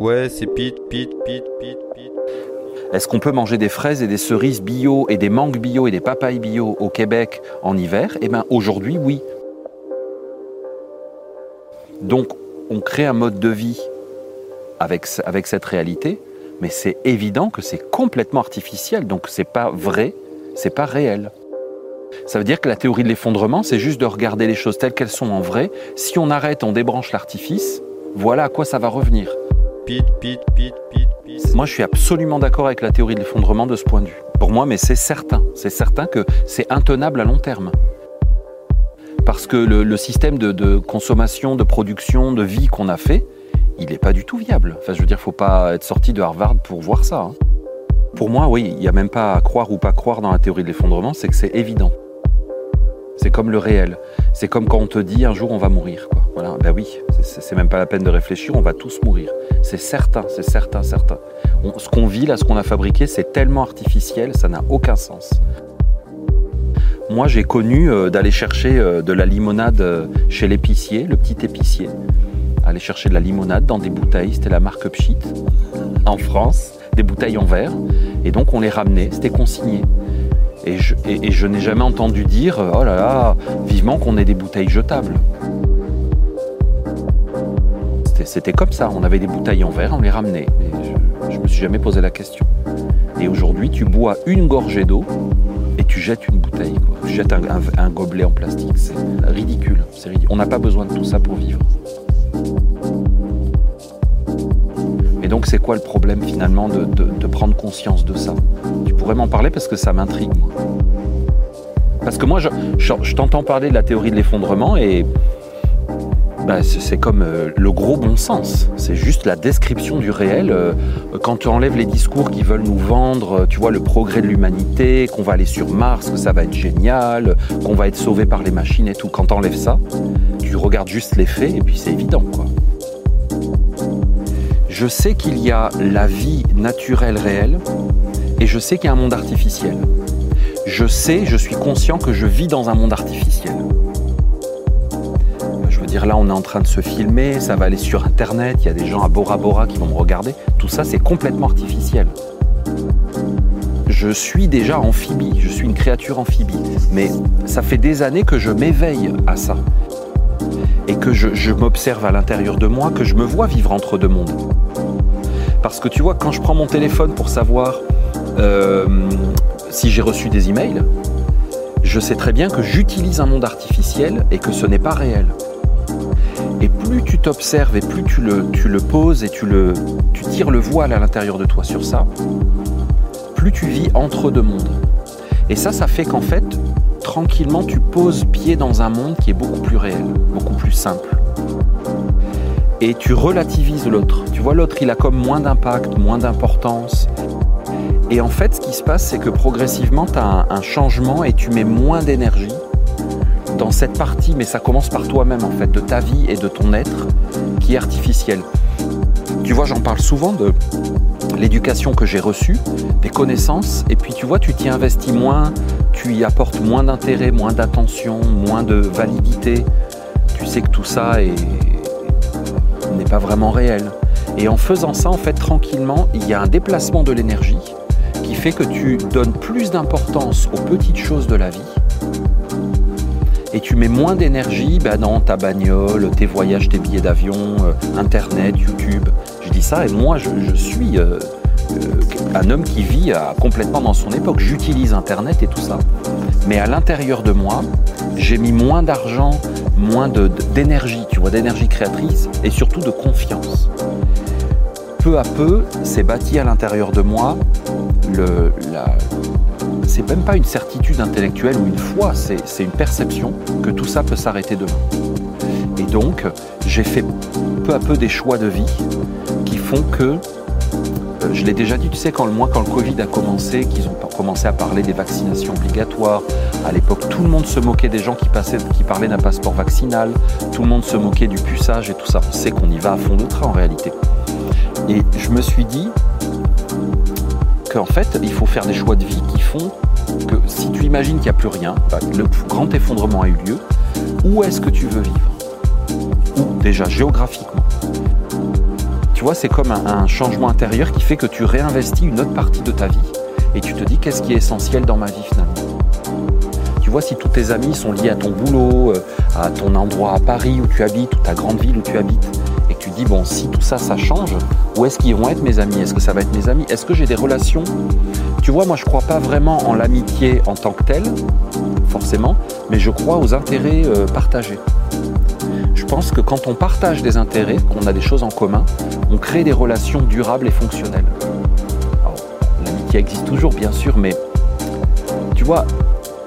Ouais, c'est Pete, Pete, Pete, Pete, Pete. Est-ce qu'on peut manger des fraises et des cerises bio et des mangues bio et des papayes bio au Québec en hiver? Eh bien aujourd'hui, oui. Donc on crée un mode de vie avec, avec cette réalité, mais c'est évident que c'est complètement artificiel, donc c'est pas vrai, c'est pas réel. Ça veut dire que la théorie de l'effondrement, c'est juste de regarder les choses telles qu'elles sont en vrai. Si on arrête, on débranche l'artifice, voilà à quoi ça va revenir. Pete, Pete, Pete, Pete, Pete. Moi, je suis absolument d'accord avec la théorie de l'effondrement de ce point de vue. Pour moi, mais c'est certain, c'est certain que c'est intenable à long terme. Parce que le, système de, de consommation, de production, de vie qu'on a fait, il n'est pas du tout viable. Enfin, je veux dire, faut pas être sorti de Harvard pour voir ça. hein. Pour moi, oui, il n'y a même pas à croire ou pas croire dans la théorie de l'effondrement, c'est que c'est évident. C'est comme le réel. C'est comme quand on te dit un jour on va mourir. Quoi. Voilà, ben oui, c'est- même pas la peine de réfléchir, on va tous mourir. C'est certain, c'est certain, certain. Ce qu'on vit là, ce qu'on a fabriqué, c'est tellement artificiel, ça n'a aucun sens. Moi, j'ai connu euh, d'aller chercher euh, de la limonade euh, chez l'épicier, le petit épicier. Aller chercher de la limonade dans des bouteilles, c'était la marque Pchit, en France, des bouteilles en verre. Et donc, on les ramenait, c'était consigné. Et je, n'ai jamais entendu dire oh là là, vivement qu'on ait des bouteilles jetables. C'était- comme ça, on avait des bouteilles en verre, on les ramenait. Je, je me suis jamais posé la question. Et aujourd'hui, tu bois une gorgée d'eau et tu jettes une bouteille. Tu jettes un, gobelet en plastique. C'est ridicule. On n'a pas besoin de tout ça pour vivre. Et donc, c'est quoi le problème finalement de, prendre conscience de ça? Tu pourrais m'en parler parce que ça m'intrigue. Parce que moi, je t'entends parler de la théorie de l'effondrement et bah, c'est comme euh, le gros bon sens. C'est juste la description du réel. euh, quand tu enlèves les discours qui veulent nous vendre, euh, tu vois, le progrès de l'humanité, qu'on va aller sur Mars, que ça va être génial, qu'on va être sauvé par les machines et tout. Quand tu enlèves ça, tu regardes juste les faits et puis c'est évident, quoi. Je sais qu'il y a la vie naturelle réelle et je sais qu'il y a un monde artificiel. Je sais, je suis conscient que je vis dans un monde artificiel. Dire, là, on est en train de se filmer, ça va aller sur Internet, il y a des gens à Bora Bora qui vont me regarder. Tout ça, c'est complètement artificiel. Je suis déjà amphibie, je suis une créature amphibie. Mais ça fait des années que je m'éveille à ça. Et que je, je m'observe à l'intérieur de moi, que je me vois vivre entre deux mondes. Parce que tu vois, quand je prends mon téléphone pour savoir euh, si j'ai reçu des emails, je sais très bien que j'utilise un monde artificiel et que ce n'est pas réel. Et plus tu t'observes et plus tu le, poses et tu, le, tu tires le voile à l'intérieur de toi sur ça, plus tu vis entre deux mondes. Et ça, ça fait qu'en fait, tranquillement, tu poses pied dans un monde qui est beaucoup plus réel, beaucoup plus simple. Et tu relativises l'autre. Tu vois, l'autre, il a comme moins d'impact, moins d'importance. Et en fait, ce qui se passe, c'est que progressivement, tu as un changement et tu mets moins d'énergie dans cette partie, mais ça commence par toi-même, en fait, de ta vie et de ton être qui est artificiel. Tu vois, j'en parle souvent de l'éducation que j'ai reçue, des connaissances, et puis tu vois, tu t'y investis moins, tu y apportes moins d'intérêt, moins d'attention, moins de validité. Tu sais que tout ça est- n'est pas vraiment réel. Et en faisant ça, en fait, tranquillement, il y a un déplacement de l'énergie qui fait que tu donnes plus d'importance aux petites choses de la vie et tu mets moins d'énergie bah, dans ta bagnole, tes voyages, tes billets d'avion, euh, Internet, YouTube. Je dis ça et moi je, suis euh, euh, un homme qui vit complètement dans son époque. J'utilise Internet et tout ça. Mais à l'intérieur de moi, j'ai mis moins d'argent, moins d'énergie, tu vois, d'énergie créatrice et surtout de confiance. Peu à peu, c'est bâti à l'intérieur de moi le, la, c'est même pas une certitude intellectuelle ou une foi, c'est une perception que tout ça peut s'arrêter demain. Et donc, j'ai fait peu à peu des choix de vie qui font que, je l'ai déjà dit, tu sais, quand le, moi, quand le Covid a commencé, qu'ils ont commencé à parler des vaccinations obligatoires, à l'époque, tout le monde se moquait des gens qui, passaient, qui parlaient d'un passeport vaccinal, tout le monde se moquait du puçage et tout ça. On sait qu'on y va à fond de train en réalité. Et je me suis dit, qu'en fait, il faut faire des choix de vie qui font que si tu imagines qu'il n'y a plus rien, bah, le grand effondrement a eu lieu, où est-ce que tu veux vivre? Déjà, géographiquement? Tu vois, c'est comme un, un changement intérieur qui fait que tu réinvestis une autre partie de ta vie et tu te dis qu'est-ce qui est essentiel dans ma vie finalement? Tu vois, si tous tes amis sont liés à ton boulot, euh, à ton endroit à Paris où tu habites, ou ta grande ville où tu habites, et que tu dis, bon, si tout ça, ça change, où est-ce qu'ils vont être mes amis? Est-ce que ça va être mes amis? Est-ce que j'ai des relations? Tu vois, moi, je ne crois pas vraiment en l'amitié en tant que telle, forcément, mais je crois aux intérêts euh, partagés. Je pense que quand on partage des intérêts, qu'on a des choses en commun, on crée des relations durables et fonctionnelles. L'amitié existe toujours, bien sûr, mais tu vois,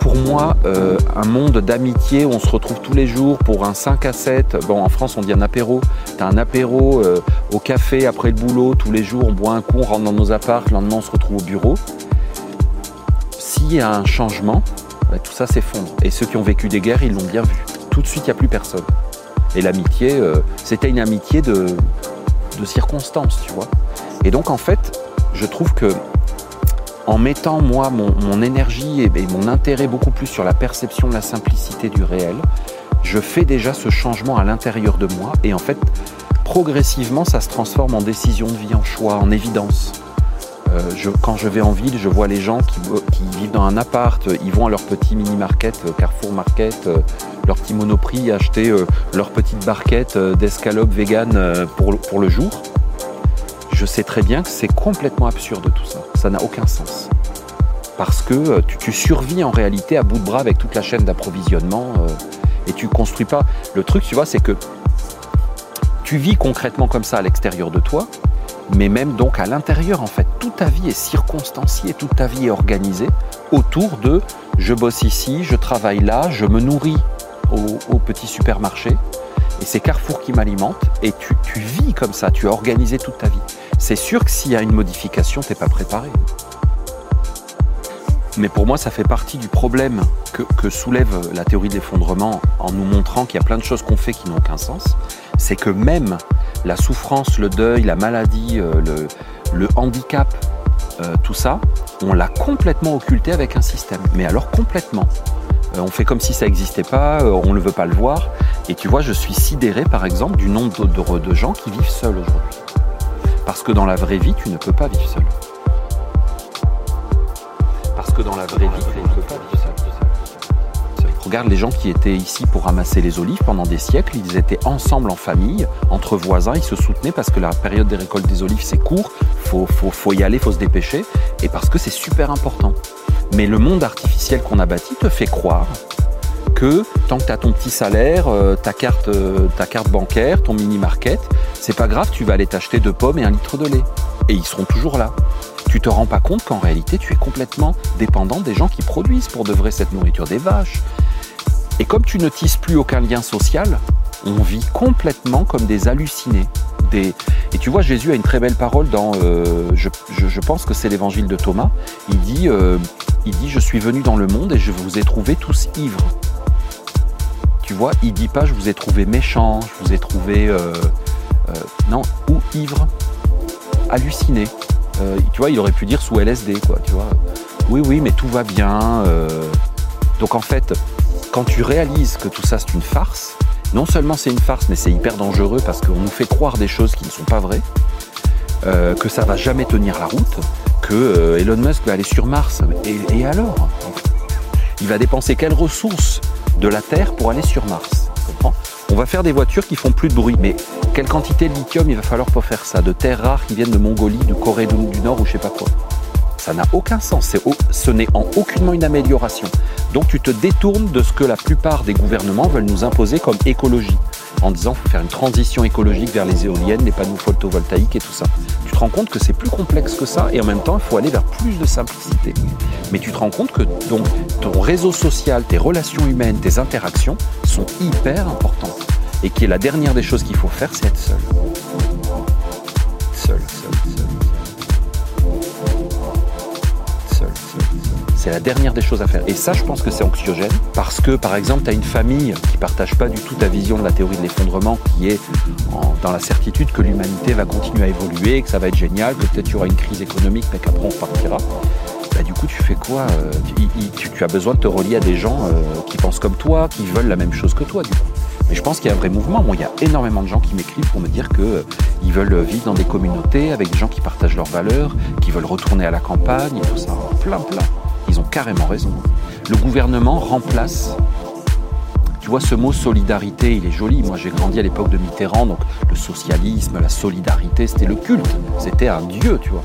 pour moi, euh, un monde d'amitié où on se retrouve tous les jours pour un 5 à 7. Bon, en France, on dit un apéro. Tu as un apéro euh, au café après le boulot. Tous les jours, on boit un coup, on rentre dans nos apparts. Le lendemain, on se retrouve au bureau. S'il y a un changement, bah, tout ça s'effondre. Et ceux qui ont vécu des guerres, ils l'ont bien vu. Tout de suite, il n'y a plus personne. Et l'amitié, euh, c'était une amitié de, de circonstances, tu vois. Et donc, en fait, je trouve que en mettant moi mon, énergie et, mon intérêt beaucoup plus sur la perception de la simplicité du réel, je fais déjà ce changement à l'intérieur de moi et en fait progressivement ça se transforme en décision de vie, en choix, en évidence. Euh, quand je vais en ville, je vois les gens qui, vivent dans un appart, ils vont à leur petit mini-market, euh, Carrefour Market, euh, leur petit monoprix, acheter leur petite barquette d'escalope vegan pour, pour le jour je sais très bien que c'est complètement absurde tout ça. Ça n'a aucun sens. Parce que euh, tu, survis en réalité à bout de bras avec toute la chaîne d'approvisionnement euh, et tu construis pas. Le truc, tu vois, c'est que tu vis concrètement comme ça à l'extérieur de toi, mais même donc à l'intérieur, en fait, toute ta vie est circonstanciée, toute ta vie est organisée autour de je bosse ici, je travaille là, je me nourris au, petit supermarché, et c'est Carrefour qui m'alimente, et tu, vis comme ça, tu as organisé toute ta vie c'est sûr que s'il y a une modification, tu n'es pas préparé. Mais pour moi, ça fait partie du problème que, soulève la théorie de l'effondrement en nous montrant qu'il y a plein de choses qu'on fait qui n'ont aucun sens. C'est que même la souffrance, le deuil, la maladie, euh, le, handicap, euh, tout ça, on l'a complètement occulté avec un système. Mais alors complètement. Euh, on fait comme si ça n'existait pas, on ne veut pas le voir. Et tu vois, je suis sidéré par exemple du nombre de gens qui vivent seuls aujourd'hui. Parce que dans la vraie vie, tu ne peux pas vivre seul. Parce que dans la vraie vie, tu ne peux pas vivre seul. Regarde les gens qui étaient ici pour ramasser les olives pendant des siècles, ils étaient ensemble en famille, entre voisins, ils se soutenaient parce que la période des récoltes des olives c'est court, faut, faut, faut y aller, faut se dépêcher, et parce que c'est super important. Mais le monde artificiel qu'on a bâti te fait croire que tant que tu as ton petit salaire, euh, ta, carte, euh, ta carte bancaire, ton mini-market, c'est pas grave, tu vas aller t'acheter deux pommes et un litre de lait. Et ils seront toujours là. Tu te rends pas compte qu'en réalité, tu es complètement dépendant des gens qui produisent pour de vrai cette nourriture, des vaches. Et comme tu ne tisses plus aucun lien social, on vit complètement comme des hallucinés. Et tu vois, Jésus a une très belle parole dans, euh, je, pense que c'est l'évangile de Thomas. Il dit, il dit, je suis venu dans le monde et je vous ai trouvés tous ivres. Tu vois, il dit pas je vous ai trouvé méchant, je vous ai trouvé euh, euh, non ou ivre, halluciné. Euh, tu vois, il aurait pu dire sous LSD quoi. Tu vois, oui oui, mais tout va bien. Donc en fait, quand tu réalises que tout ça c'est une farce, non seulement c'est une farce, mais c'est hyper dangereux parce qu'on nous fait croire des choses qui ne sont pas vraies, que ça va jamais tenir la route, que Elon Musk va aller sur Mars. Et, et alors? Il va dépenser quelles ressources de la Terre pour aller sur Mars? On va faire des voitures qui font plus de bruit, mais quelle quantité de lithium il va falloir pour faire ça? De terres rares qui viennent de Mongolie, de Corée du Nord ou je sais pas quoi? Ça n'a aucun sens, ce n'est en aucunement une amélioration. Donc tu te détournes de ce que la plupart des gouvernements veulent nous imposer comme écologie, en disant qu'il faut faire une transition écologique vers les éoliennes, les panneaux photovoltaïques et tout ça. Tu te rends compte que c'est plus complexe que ça et en même temps il faut aller vers plus de simplicité. Mais tu te rends compte que donc, ton réseau social, tes relations humaines, tes interactions sont hyper importantes. Et que la dernière des choses qu'il faut faire, c'est être seul, seul. C'est la dernière des choses à faire. Et ça, je pense que c'est anxiogène parce que, par exemple, tu as une famille qui partage pas du tout ta vision de la théorie de l'effondrement, qui est dans la certitude que l'humanité va continuer à évoluer, que ça va être génial, que peut-être il y aura une crise économique, mais qu'après on partira. Bah, du coup, tu fais quoi euh, tu, as besoin de te relier à des gens euh, qui pensent comme toi, qui veulent la même chose que toi. Mais je pense qu'il y a un vrai mouvement. Moi, il y a énormément de gens qui m'écrivent pour me dire qu'ils euh, veulent vivre dans des communautés avec des gens qui partagent leurs valeurs, qui veulent retourner à la campagne et tout ça. Plein, plein. Ils ont carrément raison. Le gouvernement remplace. Tu vois, ce mot solidarité, il est joli. Moi, j'ai grandi à l'époque de Mitterrand, donc le socialisme, la solidarité, c'était le culte. C'était un dieu, tu vois.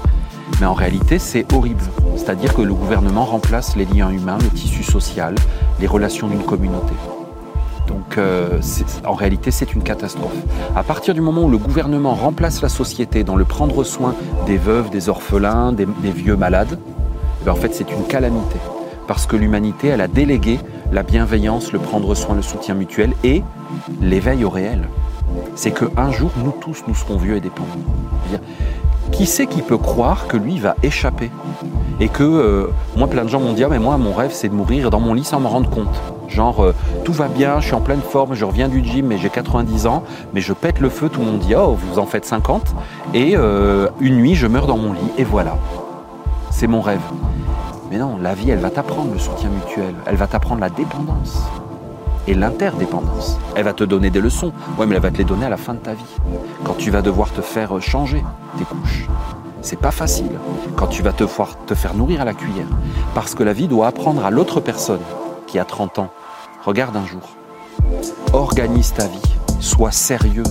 Mais en réalité, c'est horrible. C'est-à-dire que le gouvernement remplace les liens humains, le tissu social, les relations d'une communauté. Donc euh, en réalité, c'est une catastrophe. À partir du moment où le gouvernement remplace la société dans le prendre soin des veuves, des orphelins, des, vieux malades, en fait, c'est une calamité. Parce que l'humanité, elle a délégué la bienveillance, le prendre soin, le soutien mutuel et l'éveil au réel. C'est qu'un jour, nous tous, nous serons vieux et dépendants. Qui c'est qui peut croire que lui va échapper Et que, euh, moi, plein de gens m'ont dit, ah, mais moi, mon rêve, c'est de mourir dans mon lit sans me rendre compte. Genre, euh, tout va bien, je suis en pleine forme, je reviens du gym, mais j'ai 90 ans, mais je pète le feu, tout le monde dit, oh, vous en faites 50, et euh, une nuit, je meurs dans mon lit, et voilà. C'est mon rêve. Mais non, la vie, elle va t'apprendre le soutien mutuel, elle va t'apprendre la dépendance et l'interdépendance. Elle va te donner des leçons, ouais, mais elle va te les donner à la fin de ta vie. Quand tu vas devoir te faire changer tes couches. C'est pas facile. Quand tu vas te, te faire nourrir à la cuillère. Parce que la vie doit apprendre à l'autre personne qui a 30 ans. Regarde un jour. Organise ta vie. Sois sérieux.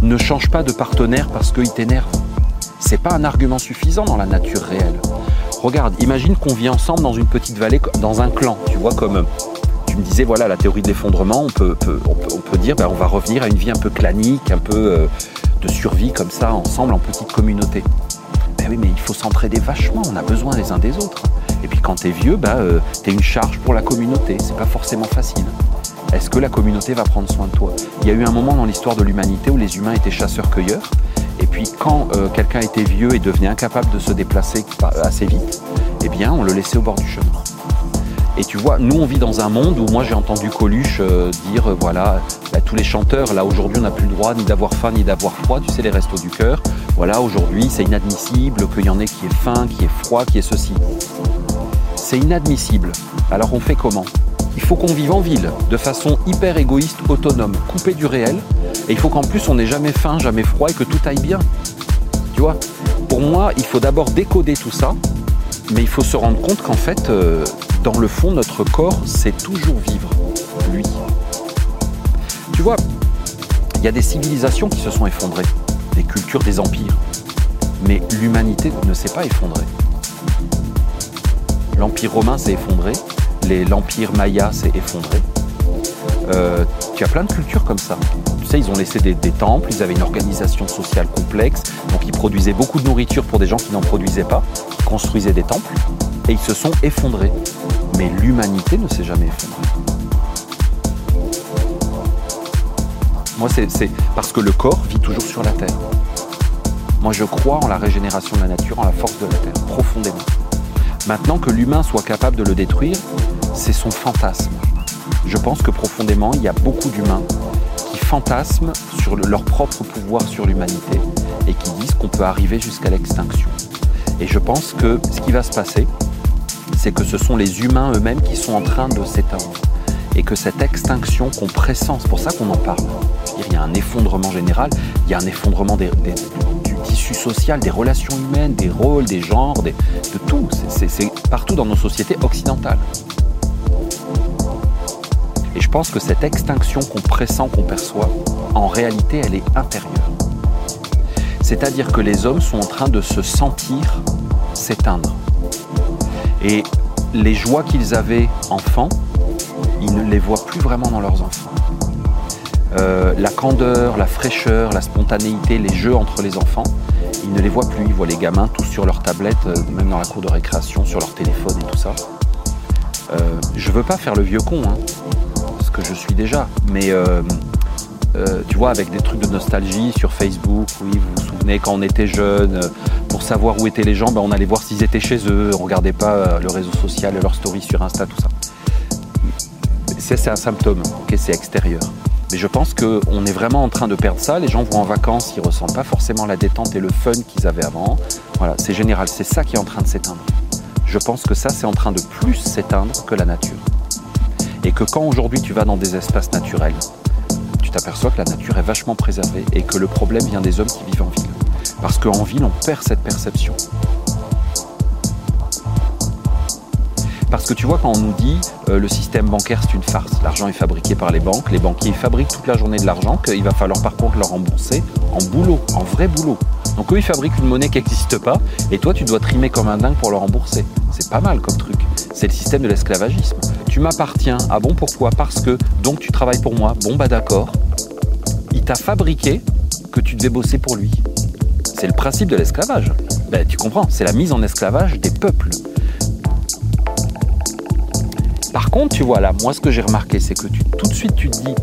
Ne change pas de partenaire parce qu'il t'énerve. C'est pas un argument suffisant dans la nature réelle. Regarde, imagine qu'on vit ensemble dans une petite vallée, dans un clan, tu vois, comme tu me disais, voilà, la théorie de l'effondrement, on peut, on, peut, dire, ben, on va revenir à une vie un peu clanique, un peu euh, de survie comme ça, ensemble, en petite communauté. Ben oui, mais il faut s'entraider vachement, on a besoin les uns des autres. Et puis quand tu es vieux, ben, euh, tu es une charge pour la communauté, c'est pas forcément facile. Est-ce que la communauté va prendre soin de toi? Il y a eu un moment dans l'histoire de l'humanité où les humains étaient chasseurs-cueilleurs. Et puis quand euh, quelqu'un était vieux et devenait incapable de se déplacer assez vite, eh bien on le laissait au bord du chemin. Et tu vois, nous on vit dans un monde où moi j'ai entendu Coluche euh, dire euh, voilà, bah, tous les chanteurs, là aujourd'hui on n'a plus le droit ni d'avoir faim ni d'avoir froid, tu sais les restos du cœur. Voilà, aujourd'hui c'est inadmissible qu'il y en ait qui est faim, qui est froid, qui est ceci. C'est inadmissible. Alors on fait comment? Il faut qu'on vive en ville, de façon hyper égoïste, autonome, coupé du réel. Et il faut qu'en plus on n'ait jamais faim, jamais froid et que tout aille bien. Tu vois? Pour moi, il faut d'abord décoder tout ça, mais il faut se rendre compte qu'en fait, euh, dans le fond, notre corps sait toujours vivre, lui. Tu vois, il y a des civilisations qui se sont effondrées, des cultures, des empires. Mais l'humanité ne s'est pas effondrée. L'empire romain s'est effondré, l'empire maya s'est effondré. Euh, tu as plein de cultures comme ça. Ils ont laissé des, des, temples, ils avaient une organisation sociale complexe, donc ils produisaient beaucoup de nourriture pour des gens qui n'en produisaient pas, ils construisaient des temples, et ils se sont effondrés. Mais l'humanité ne s'est jamais effondrée. Moi, c'est parce que le corps vit toujours sur la Terre. Moi, je crois en la régénération de la nature, en la force de la Terre, profondément. Maintenant que l'humain soit capable de le détruire, c'est son fantasme. Je pense que profondément, il y a beaucoup d'humains fantasment sur leur propre pouvoir sur l'humanité et qui disent qu'on peut arriver jusqu'à l'extinction. Et je pense que ce qui va se passer, c'est que ce sont les humains eux-mêmes qui sont en train de s'éteindre. Et que cette extinction qu'on pressent, c'est pour ça qu'on en parle. Il y a un effondrement général, il y a un effondrement du tissu social, des relations humaines, des rôles, des genres, de tout. C'est partout dans nos sociétés occidentales. Et je pense que cette extinction qu'on pressent, qu'on perçoit, en réalité, elle est intérieure. C'est-à-dire que les hommes sont en train de se sentir s'éteindre. Et les joies qu'ils avaient enfants, ils ne les voient plus vraiment dans leurs enfants. Euh, la candeur, la fraîcheur, la spontanéité, les jeux entre les enfants, ils ne les voient plus. Ils voient les gamins tous sur leur tablette, euh, même dans la cour de récréation, sur leur téléphone et tout ça. Euh, je veux pas faire le vieux con, hein, que je suis déjà, mais euh, tu vois, avec des trucs de nostalgie sur Facebook, oui, vous vous souvenez quand on était jeune, pour savoir où étaient les gens, ben, on allait voir s'ils étaient chez eux, on regardait pas euh, le réseau social, leur story sur Insta, tout ça. C'est un symptôme, c'est extérieur. Mais je pense qu'on est vraiment en train de perdre ça. Les gens vont en vacances, ils ressentent pas forcément la détente et le fun qu'ils avaient avant. Voilà, c'est général, c'est ça qui est en train de s'éteindre. Je pense que ça, c'est en train de plus s'éteindre que la nature. Et que quand aujourd'hui tu vas dans des espaces naturels, t'aperçois que la nature est vachement préservée et que le problème vient des hommes qui vivent en ville. Parce qu'en ville, on perd cette perception. Parce que tu vois, quand on nous dit euh, le système bancaire c'est une farce, l'argent est fabriqué par les banques, les banquiers fabriquent toute la journée de l'argent, qu'il va falloir par contre le rembourser en boulot, en vrai boulot. Donc eux ils fabriquent une monnaie qui n'existe pas, et toi tu dois trimer comme un dingue pour le rembourser. C'est pas mal comme truc. C'est le système de l'esclavagisme. Tu m'appartiens. Ah bon pourquoi? Parce que donc tu travailles pour moi. Bon bah d'accord. Il t'a fabriqué que tu devais bosser pour lui. C'est le principe de l'esclavage. Ben, tu comprends, c'est la mise en esclavage des peuples. Par contre, tu vois là, moi ce que j'ai remarqué, c'est que tout de suite tu te dis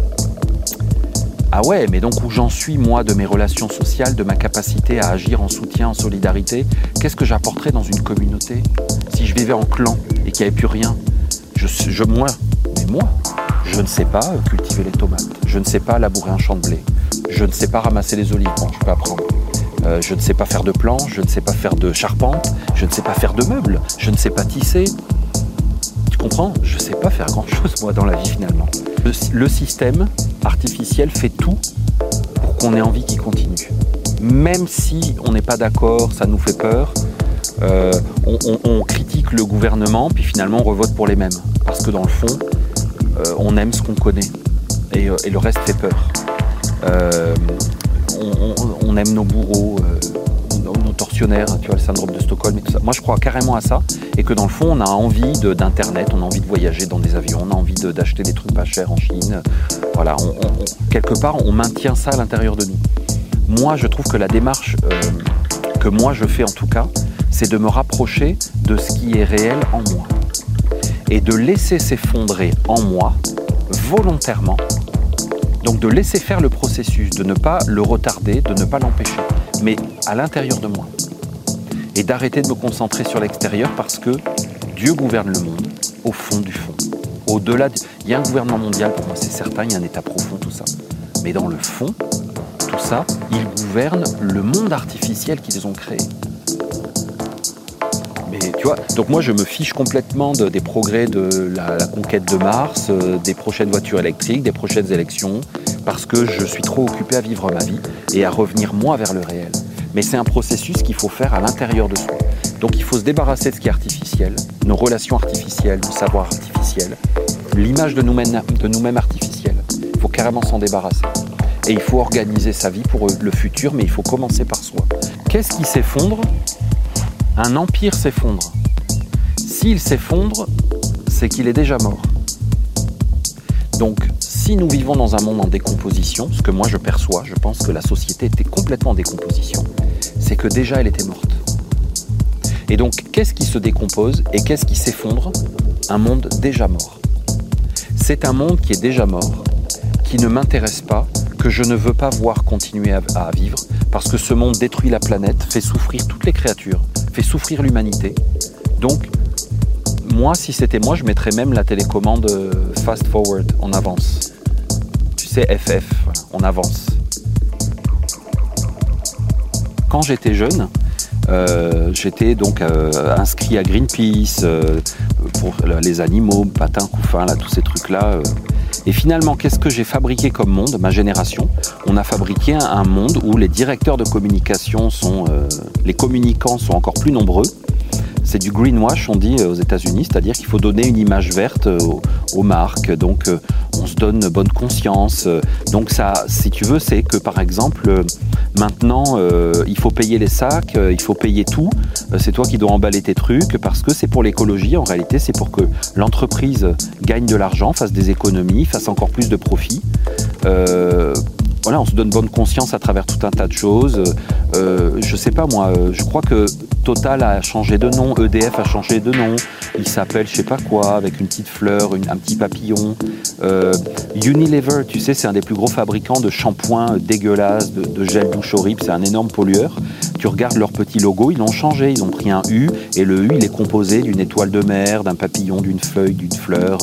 Ah ouais, mais donc où j'en suis moi de mes relations sociales, de ma capacité à agir en soutien, en solidarité, qu'est-ce que j'apporterais dans une communauté si je vivais en clan et qu'il n'y avait plus rien? Je, je, Moi, mais moi, je ne sais pas cultiver les tomates, je ne sais pas labourer un champ de blé, je ne sais pas ramasser les olives, je peux apprendre. Euh, je ne sais pas faire de planches, je ne sais pas faire de charpente, je ne sais pas faire de meubles, je ne sais pas tisser, comprends? Je sais pas faire grand chose moi dans la vie finalement. Le, système artificiel fait tout pour qu'on ait envie qu'il continue. Même si on n'est pas d'accord, ça nous fait peur, euh, on, critique le gouvernement, puis finalement on revote pour les mêmes. Parce que dans le fond, euh, on aime ce qu'on connaît. Et, euh, le reste fait peur. on, aime nos bourreaux nos tortionnaires, tu vois, le syndrome de Stockholm et tout ça. Moi, je crois carrément à ça et que dans le fond, on a envie d'Internet, on a envie de voyager dans des avions, on a envie d'acheter des trucs pas chers en Chine. Voilà, quelque part, on maintient ça à l'intérieur de nous. Moi, je trouve que la démarche euh, que moi je fais en tout cas, c'est de me rapprocher de ce qui est réel en moi et de laisser s'effondrer en moi volontairement donc de laisser faire le processus, de ne pas le retarder, de ne pas l'empêcher, mais à l'intérieur de moi. Et d'arrêter de me concentrer sur l'extérieur parce que Dieu gouverne le monde au fond du fond. Au-delà, il y a un gouvernement mondial, pour moi c'est certain, il y a un état profond, tout ça. Mais dans le fond, tout ça, ils gouvernent le monde artificiel qu'ils ont créé. Mais donc moi je me fiche complètement des progrès de la, conquête de Mars, euh, des prochaines voitures électriques, des prochaines élections, parce que je suis trop occupé à vivre ma vie et à revenir moi vers le réel. Mais c'est un processus qu'il faut faire à l'intérieur de soi. Donc il faut se débarrasser de ce qui est artificiel, nos relations artificielles, nos savoirs artificiels, l'image de nous-mêmes nous artificielle. Il faut carrément s'en débarrasser. Et il faut organiser sa vie pour le futur, mais il faut commencer par soi. Qu'est-ce qui s'effondre? Un empire s'effondre. S'il s'effondre, c'est qu'il est déjà mort. Donc si nous vivons dans un monde en décomposition, ce que moi je perçois, je pense que la société était complètement en décomposition, c'est que déjà elle était morte. Et donc, qu'est-ce qui se décompose et qu'est-ce qui s'effondre? Un monde déjà mort. C'est un monde qui est déjà mort, qui ne m'intéresse pas, que je ne veux pas voir continuer à, vivre, parce que ce monde détruit la planète, fait souffrir toutes les créatures, fait souffrir l'humanité. Donc, moi, si c'était moi, je mettrais même la télécommande euh, fast forward, en avance. FF, on avance. Quand j'étais jeune, euh, j'étais donc euh, inscrit à Greenpeace pour les animaux, patins, couffins, là, tous ces trucs-là. Et finalement, qu'est-ce que j'ai fabriqué comme monde Ma génération, on a fabriqué un, monde où les directeurs de communication sont, les communicants sont encore plus nombreux c'est du greenwash, on dit aux États-Unis, c'est-à-dire qu'il faut donner une image verte aux, marques. Donc, euh, on se donne bonne conscience. Donc, ça, si tu veux, c'est que par exemple, maintenant, euh, il faut payer les sacs, euh, il faut payer tout. c'est toi qui dois emballer tes trucs parce que c'est pour l'écologie. En réalité, c'est pour que l'entreprise gagne de l'argent, fasse des économies, fasse encore plus de profits voilà, on se donne bonne conscience à travers tout un tas de choses. Euh, je sais pas moi, euh, je crois que Total a changé de nom, EDF a changé de nom. Il s'appelle je sais pas quoi, avec une petite fleur, un petit papillon. Euh, Unilever, tu sais, c'est un des plus gros fabricants de shampoings dégueulasses, de, gel douche horrible. C'est un énorme pollueur. Tu regardes leur petit logo, ils l'ont changé. Ils ont pris un U et le U, il est composé d'une étoile de mer, d'un papillon, d'une feuille, d'une fleur.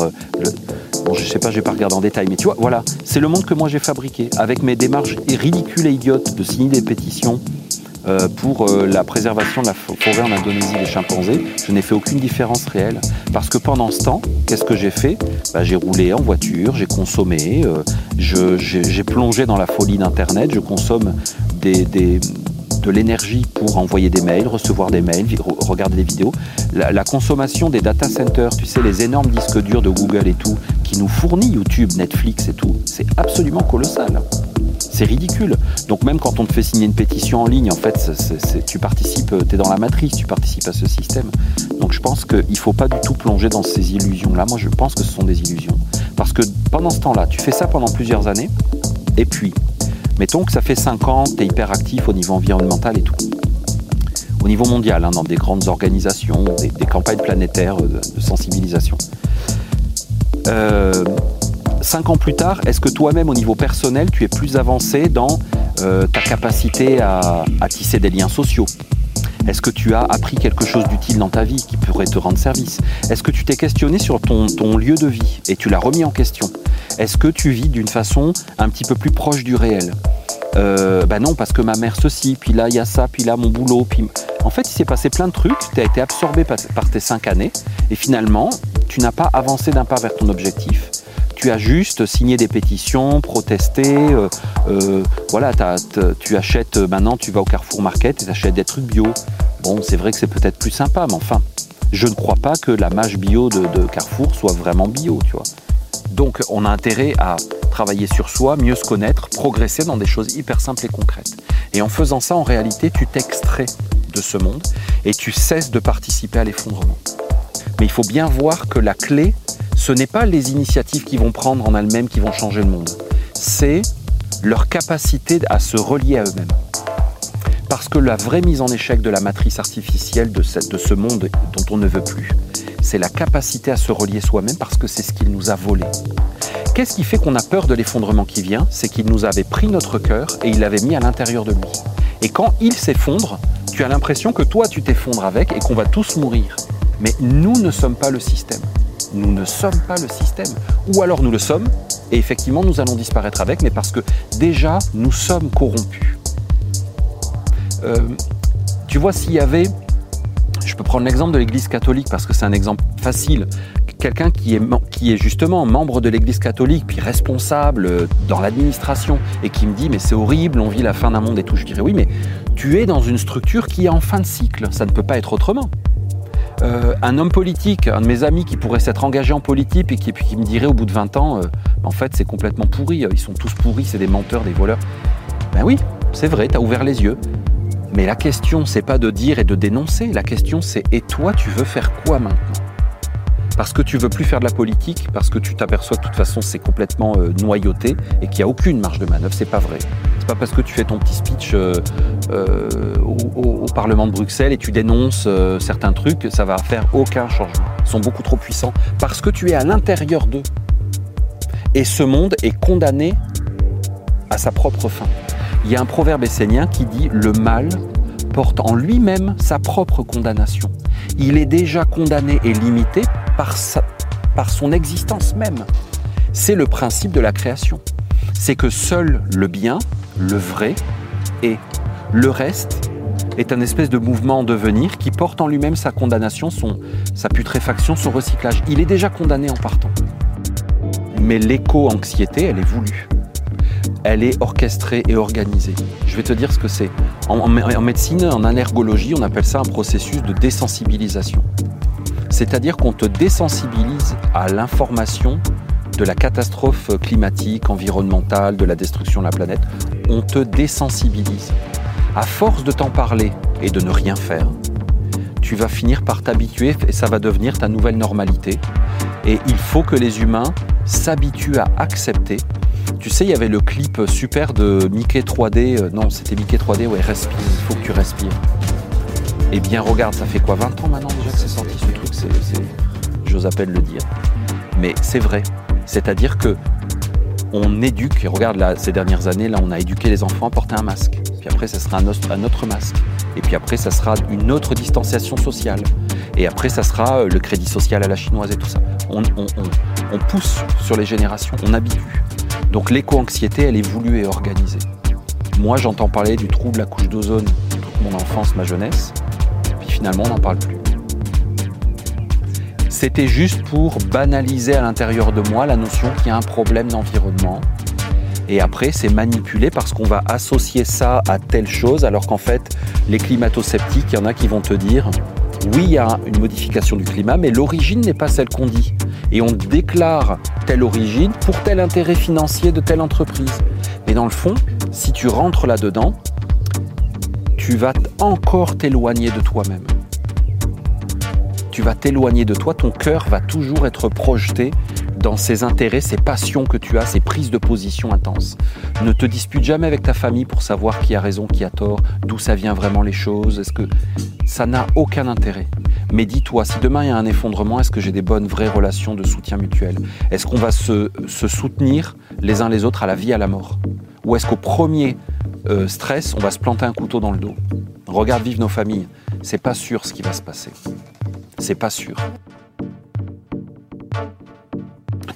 Bon, je sais pas, je vais pas regarder en détail, mais tu vois, voilà, c'est le monde que moi j'ai fabriqué avec mes démarches ridicules et idiotes de signer des pétitions euh, pour euh, la préservation de la forêt en Indonésie des chimpanzés, je n'ai fait aucune différence réelle. Parce que pendant ce temps, qu'est-ce que j'ai fait? Bah, J'ai roulé en voiture, j'ai consommé, euh, j'ai plongé dans la folie d'Internet, je consomme des, de l'énergie pour envoyer des mails, recevoir des mails, regarder des vidéos. La, consommation des data centers, tu sais, les énormes disques durs de Google et tout, qui nous fournit YouTube, Netflix et tout, c'est absolument colossal. C'est ridicule. Donc même quand on te fait signer une pétition en ligne, en fait, tu participes, tu es dans la matrice, tu participes à ce système. Donc je pense qu'il ne faut pas du tout plonger dans ces illusions-là. Moi, je pense que ce sont des illusions. Parce que pendant ce temps-là, tu fais ça pendant plusieurs années, et puis, mettons que ça fait 5 ans, tu es hyper actif au niveau environnemental et tout. Au niveau mondial, hein, dans des grandes organisations, des, campagnes planétaires de, sensibilisation. Euh, cinq ans plus tard, est-ce que toi-même, au niveau personnel, tu es plus avancé dans euh, ta capacité à, tisser des liens sociaux? Est-ce que tu as appris quelque chose d'utile dans ta vie qui pourrait te rendre service? Est-ce que tu t'es questionné sur ton, lieu de vie et tu l'as remis en question? Est-ce que tu vis d'une façon un petit peu plus proche du réel? Euh, bah non, parce que ma mère ceci, puis là il y a ça, puis là mon boulot, puis en fait il s'est passé plein de trucs, tu as été absorbé par tes cinq années, et finalement tu n'as pas avancé d'un pas vers ton objectif, tu as juste signé des pétitions, protesté. Euh, euh, voilà, tu achètes euh, maintenant, tu vas au Carrefour Market et tu achètes des trucs bio. Bon, c'est vrai que c'est peut-être plus sympa, mais enfin, je ne crois pas que la mâche bio de, Carrefour soit vraiment bio, tu vois. Donc, on a intérêt à travailler sur soi, mieux se connaître, progresser dans des choses hyper simples et concrètes. Et en faisant ça, en réalité, tu t'extrais de ce monde et tu cesses de participer à l'effondrement. Mais il faut bien voir que la clé, ce n'est pas les initiatives qu'ils vont prendre en elles-mêmes qui vont changer le monde. C'est leur capacité à se relier à eux-mêmes. Parce que la vraie mise en échec de la matrice artificielle de, ce monde dont on ne veut plus, c'est la capacité à se relier soi-même parce que c'est ce qu'il nous a volé. Qu'est-ce qui fait qu'on a peur de l'effondrement qui vient? C'est qu'il nous avait pris notre cœur et il l'avait mis à l'intérieur de lui. Et quand il s'effondre, tu as l'impression que toi tu t'effondres avec et qu'on va tous mourir. Mais nous ne sommes pas le système nous ne sommes pas le système. Ou alors nous le sommes, et effectivement nous allons disparaître avec, mais parce que déjà nous sommes corrompus. Euh, tu vois, s'il y avait, je peux prendre l'exemple de l'Église catholique parce que c'est un exemple facile, quelqu'un qui est, qui est justement membre de l'Église catholique, puis responsable euh, dans l'administration, et qui me dit mais c'est horrible, on vit la fin d'un monde et tout, je dirais oui, mais tu es dans une structure qui est en fin de cycle, ça ne peut pas être autrement. Euh, un homme politique, un de mes amis qui pourrait s'être engagé en politique et qui, me dirait au bout de 20 ans, euh, en fait c'est complètement pourri, ils sont tous pourris, c'est des menteurs, des voleurs. Ben oui, c'est vrai, tu as ouvert les yeux. Mais la question, c'est pas de dire et de dénoncer, la question c'est et toi tu veux faire quoi maintenant? Parce que tu veux plus faire de la politique, parce que tu t'aperçois de toute façon c'est complètement euh, noyauté et qu'il n'y a aucune marge de manœuvre, c'est pas vrai. C'est pas parce que tu fais ton petit speech euh, euh, au, Parlement de Bruxelles et tu dénonces certains trucs que ça va faire aucun changement. Ils sont beaucoup trop puissants parce que tu es à l'intérieur d'eux. Et ce monde est condamné à sa propre fin. Il y a un proverbe essénien qui dit le mal porte en lui-même sa propre condamnation. Il est déjà condamné et limité par, son existence même. C'est le principe de la création. C'est que seul le bien, le vrai, est. Le reste est un espèce de mouvement en devenir qui porte en lui-même sa condamnation, sa putréfaction, son recyclage. Il est déjà condamné en partant. Mais l'éco-anxiété, elle est voulue. Elle est orchestrée et organisée. Je vais te dire ce que c'est. en médecine, en allergologie, on appelle ça un processus de désensibilisation. C'est-à-dire qu'on te désensibilise à l'information de la catastrophe climatique, environnementale, de la destruction de la planète. On te désensibilise. À force de t'en parler et de ne rien faire, tu vas finir par t'habituer et ça va devenir ta nouvelle normalité. Et il faut que les humains s'habituent à accepter. Tu sais, il y avait le clip super de Mickey 3D. Euh, non, c'était Mickey 3D, ouais, respire, il faut que tu respires. Eh bien, regarde, ça fait quoi 20 ans maintenant déjà que c'est sorti ce truc? J'ose à peine le dire. Mais c'est vrai. C'est-à-dire que on éduque, et regarde ces dernières années, là, on a éduqué les enfants à porter un masque. Puis après, ça sera un autre, masque. Et puis après, ça sera une autre distanciation sociale. Et après, ça sera euh, le crédit social à la chinoise et tout ça. On, pousse sur les générations, on habitue. Donc l'éco-anxiété, elle est voulue et organisée. Moi, j'entends parler du trou de la couche d'ozone mon enfance, ma jeunesse. Puis finalement, on n'en parle plus. C'était juste pour banaliser à l'intérieur de moi la notion qu'il y a un problème d'environnement. Et après, c'est manipulé parce qu'on va associer ça à telle chose, alors qu'en fait, les climato-sceptiques, il y en a qui vont te dire oui, il y a une modification du climat, mais l'origine n'est pas celle qu'on dit. Et on déclare telle origine pour tel intérêt financier de telle entreprise. Mais dans le fond, si tu rentres là-dedans, tu vas encore t'éloigner de toi-même. Tu vas t'éloigner de toi, ton cœur va toujours être projeté dans ces intérêts, ces passions que tu as, ces prises de position intenses. Ne te dispute jamais avec ta famille pour savoir qui a raison, qui a tort, d'où ça vient vraiment les choses. Est-ce que ça n'a aucun intérêt Mais dis-toi, si demain il y a un effondrement, est-ce que j'ai des bonnes, vraies relations de soutien mutuel? Est-ce qu'on va se, soutenir les uns les autres à la vie, à la mort? Ou est-ce qu'au premier euh, stress, on va se planter un couteau dans le dos? Regarde vivre nos familles. C'est pas sûr ce qui va se passer. C'est pas sûr.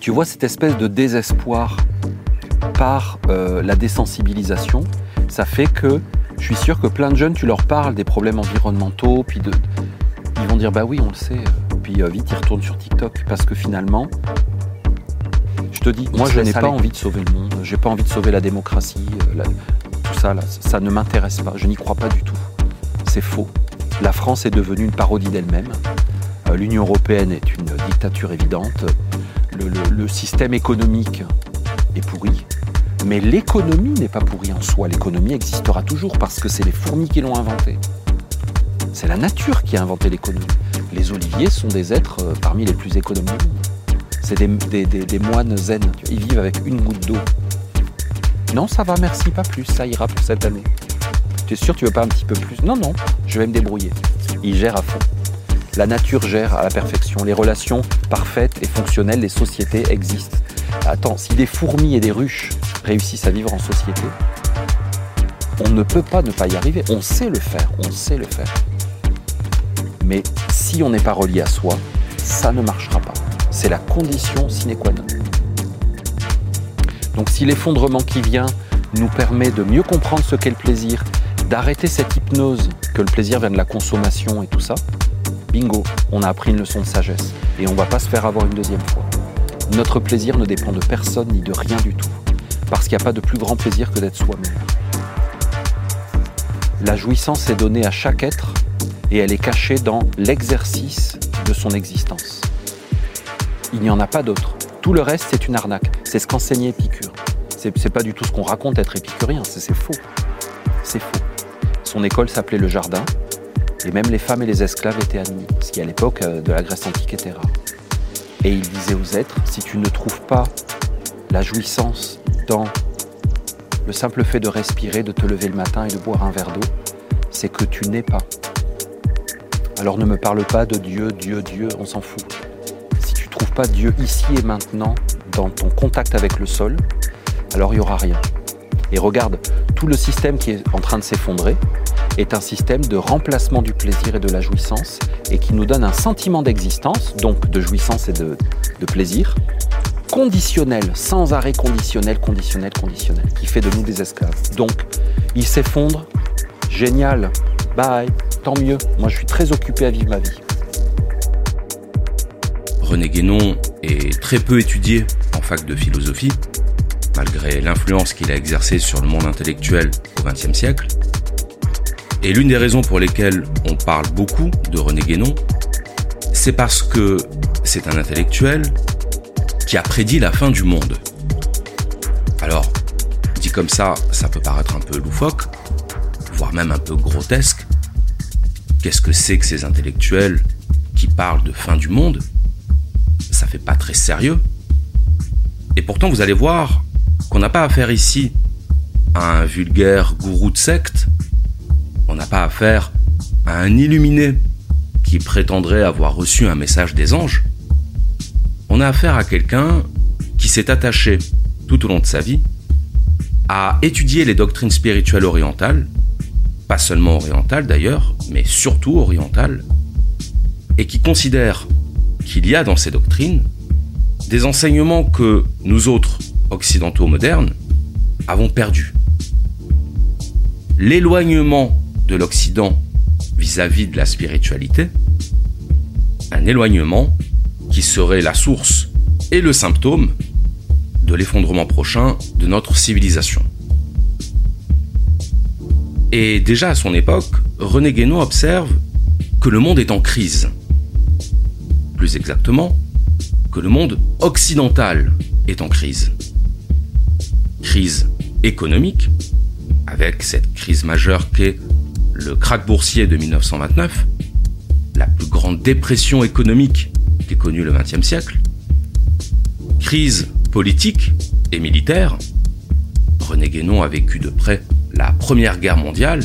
Tu vois cette espèce de désespoir par euh, la désensibilisation, ça fait que je suis sûr que plein de jeunes, tu leur parles des problèmes environnementaux, puis de, ils vont dire bah oui, on le sait, puis euh, vite ils retournent sur TikTok parce que finalement, je te dis, moi je n'ai pas envie de sauver le monde, j'ai pas envie de sauver la démocratie, euh, tout ça là, ça ne m'intéresse pas, je n'y crois pas du tout. C'est faux. La France est devenue une parodie d'elle-même. L'Union européenne est une dictature évidente le, système économique est pourri, mais l'économie n'est pas pourrie en soi. L'économie existera toujours parce que c'est les fourmis qui l'ont inventée. C'est la nature qui a inventé l'économie. Les oliviers sont des êtres euh, parmi les plus économiques C'est des, moines zen. Ils vivent avec une goutte d'eau. Non, ça va, merci, pas plus. Ça ira pour cette année. Tu es sûr, tu veux pas un petit peu plus? Non, non, je vais me débrouiller. Ils gèrent à fond. La nature gère à la perfection. Les relations parfaites et fonctionnelles, les sociétés existent. Attends, si des fourmis et des ruches réussissent à vivre en société, on ne peut pas ne pas y arriver. On sait le faire, on sait le faire. Mais si on n'est pas relié à soi, ça ne marchera pas. C'est la condition sine qua non. Donc si l'effondrement qui vient nous permet de mieux comprendre ce qu'est le plaisir, d'arrêter cette hypnose que le plaisir vient de la consommation et tout ça, bingo, on a appris une leçon de sagesse et on va pas se faire avoir une deuxième fois. Notre plaisir ne dépend de personne ni de rien du tout, parce qu'il n'y a pas de plus grand plaisir que d'être soi-même. La jouissance est donnée à chaque être et elle est cachée dans l'exercice de son existence. Il n'y en a pas d'autre. Tout le reste, c'est une arnaque. C'est ce qu'enseignait Épicure. C'est pas du tout ce qu'on raconte être épicurien, c'est faux. C'est faux. Son école s'appelait le Jardin, et même les femmes et les esclaves étaient admis, ce qui à l'époque euh, de la Grèce antique était rare. Et il disait aux êtres, si tu ne trouves pas la jouissance dans le simple fait de respirer, de te lever le matin et de boire un verre d'eau, c'est que tu n'es pas. Alors ne me parle pas de Dieu, Dieu, Dieu, on s'en fout. Si tu ne trouves pas Dieu ici et maintenant, dans ton contact avec le sol, alors il n'y aura rien. Et regarde, tout le système qui est en train de s'effondrer, est un système de remplacement du plaisir et de la jouissance et qui nous donne un sentiment d'existence, donc de jouissance et de, plaisir, conditionnel, sans arrêt conditionnel, conditionnel, conditionnel, qui fait de nous des esclaves. Donc, il s'effondre, génial, bye, tant mieux, moi je suis très occupé à vivre ma vie. René Guénon est très peu étudié en fac de philosophie, malgré l'influence qu'il a exercée sur le monde intellectuel au XXe siècle. Et l'une des raisons pour lesquelles on parle beaucoup de René Guénon, c'est parce que c'est un intellectuel qui a prédit la fin du monde. Alors, dit comme ça, ça peut paraître un peu loufoque, voire même un peu grotesque. Qu'est-ce que c'est que ces intellectuels qui parlent de fin du monde? Ça fait pas très sérieux. Et pourtant, vous allez voir qu'on n'a pas affaire ici à un vulgaire gourou de secte, on n'a pas affaire à un illuminé qui prétendrait avoir reçu un message des anges. On a affaire à quelqu'un qui s'est attaché tout au long de sa vie à étudier les doctrines spirituelles orientales, pas seulement orientales d'ailleurs, mais surtout orientales, et qui considère qu'il y a dans ces doctrines des enseignements que nous autres, occidentaux modernes, avons perdus. L'éloignement de l'Occident vis-à-vis de la spiritualité, un éloignement qui serait la source et le symptôme de l'effondrement prochain de notre civilisation. Et déjà à son époque, René Guénon observe que le monde est en crise. Plus exactement, que le monde occidental est en crise. Crise économique, avec cette crise majeure qu'est le krach boursier de 1929, la plus grande dépression économique qu'ait connue le XXe siècle, crise politique et militaire. René Guénon a vécu de près la Première Guerre mondiale,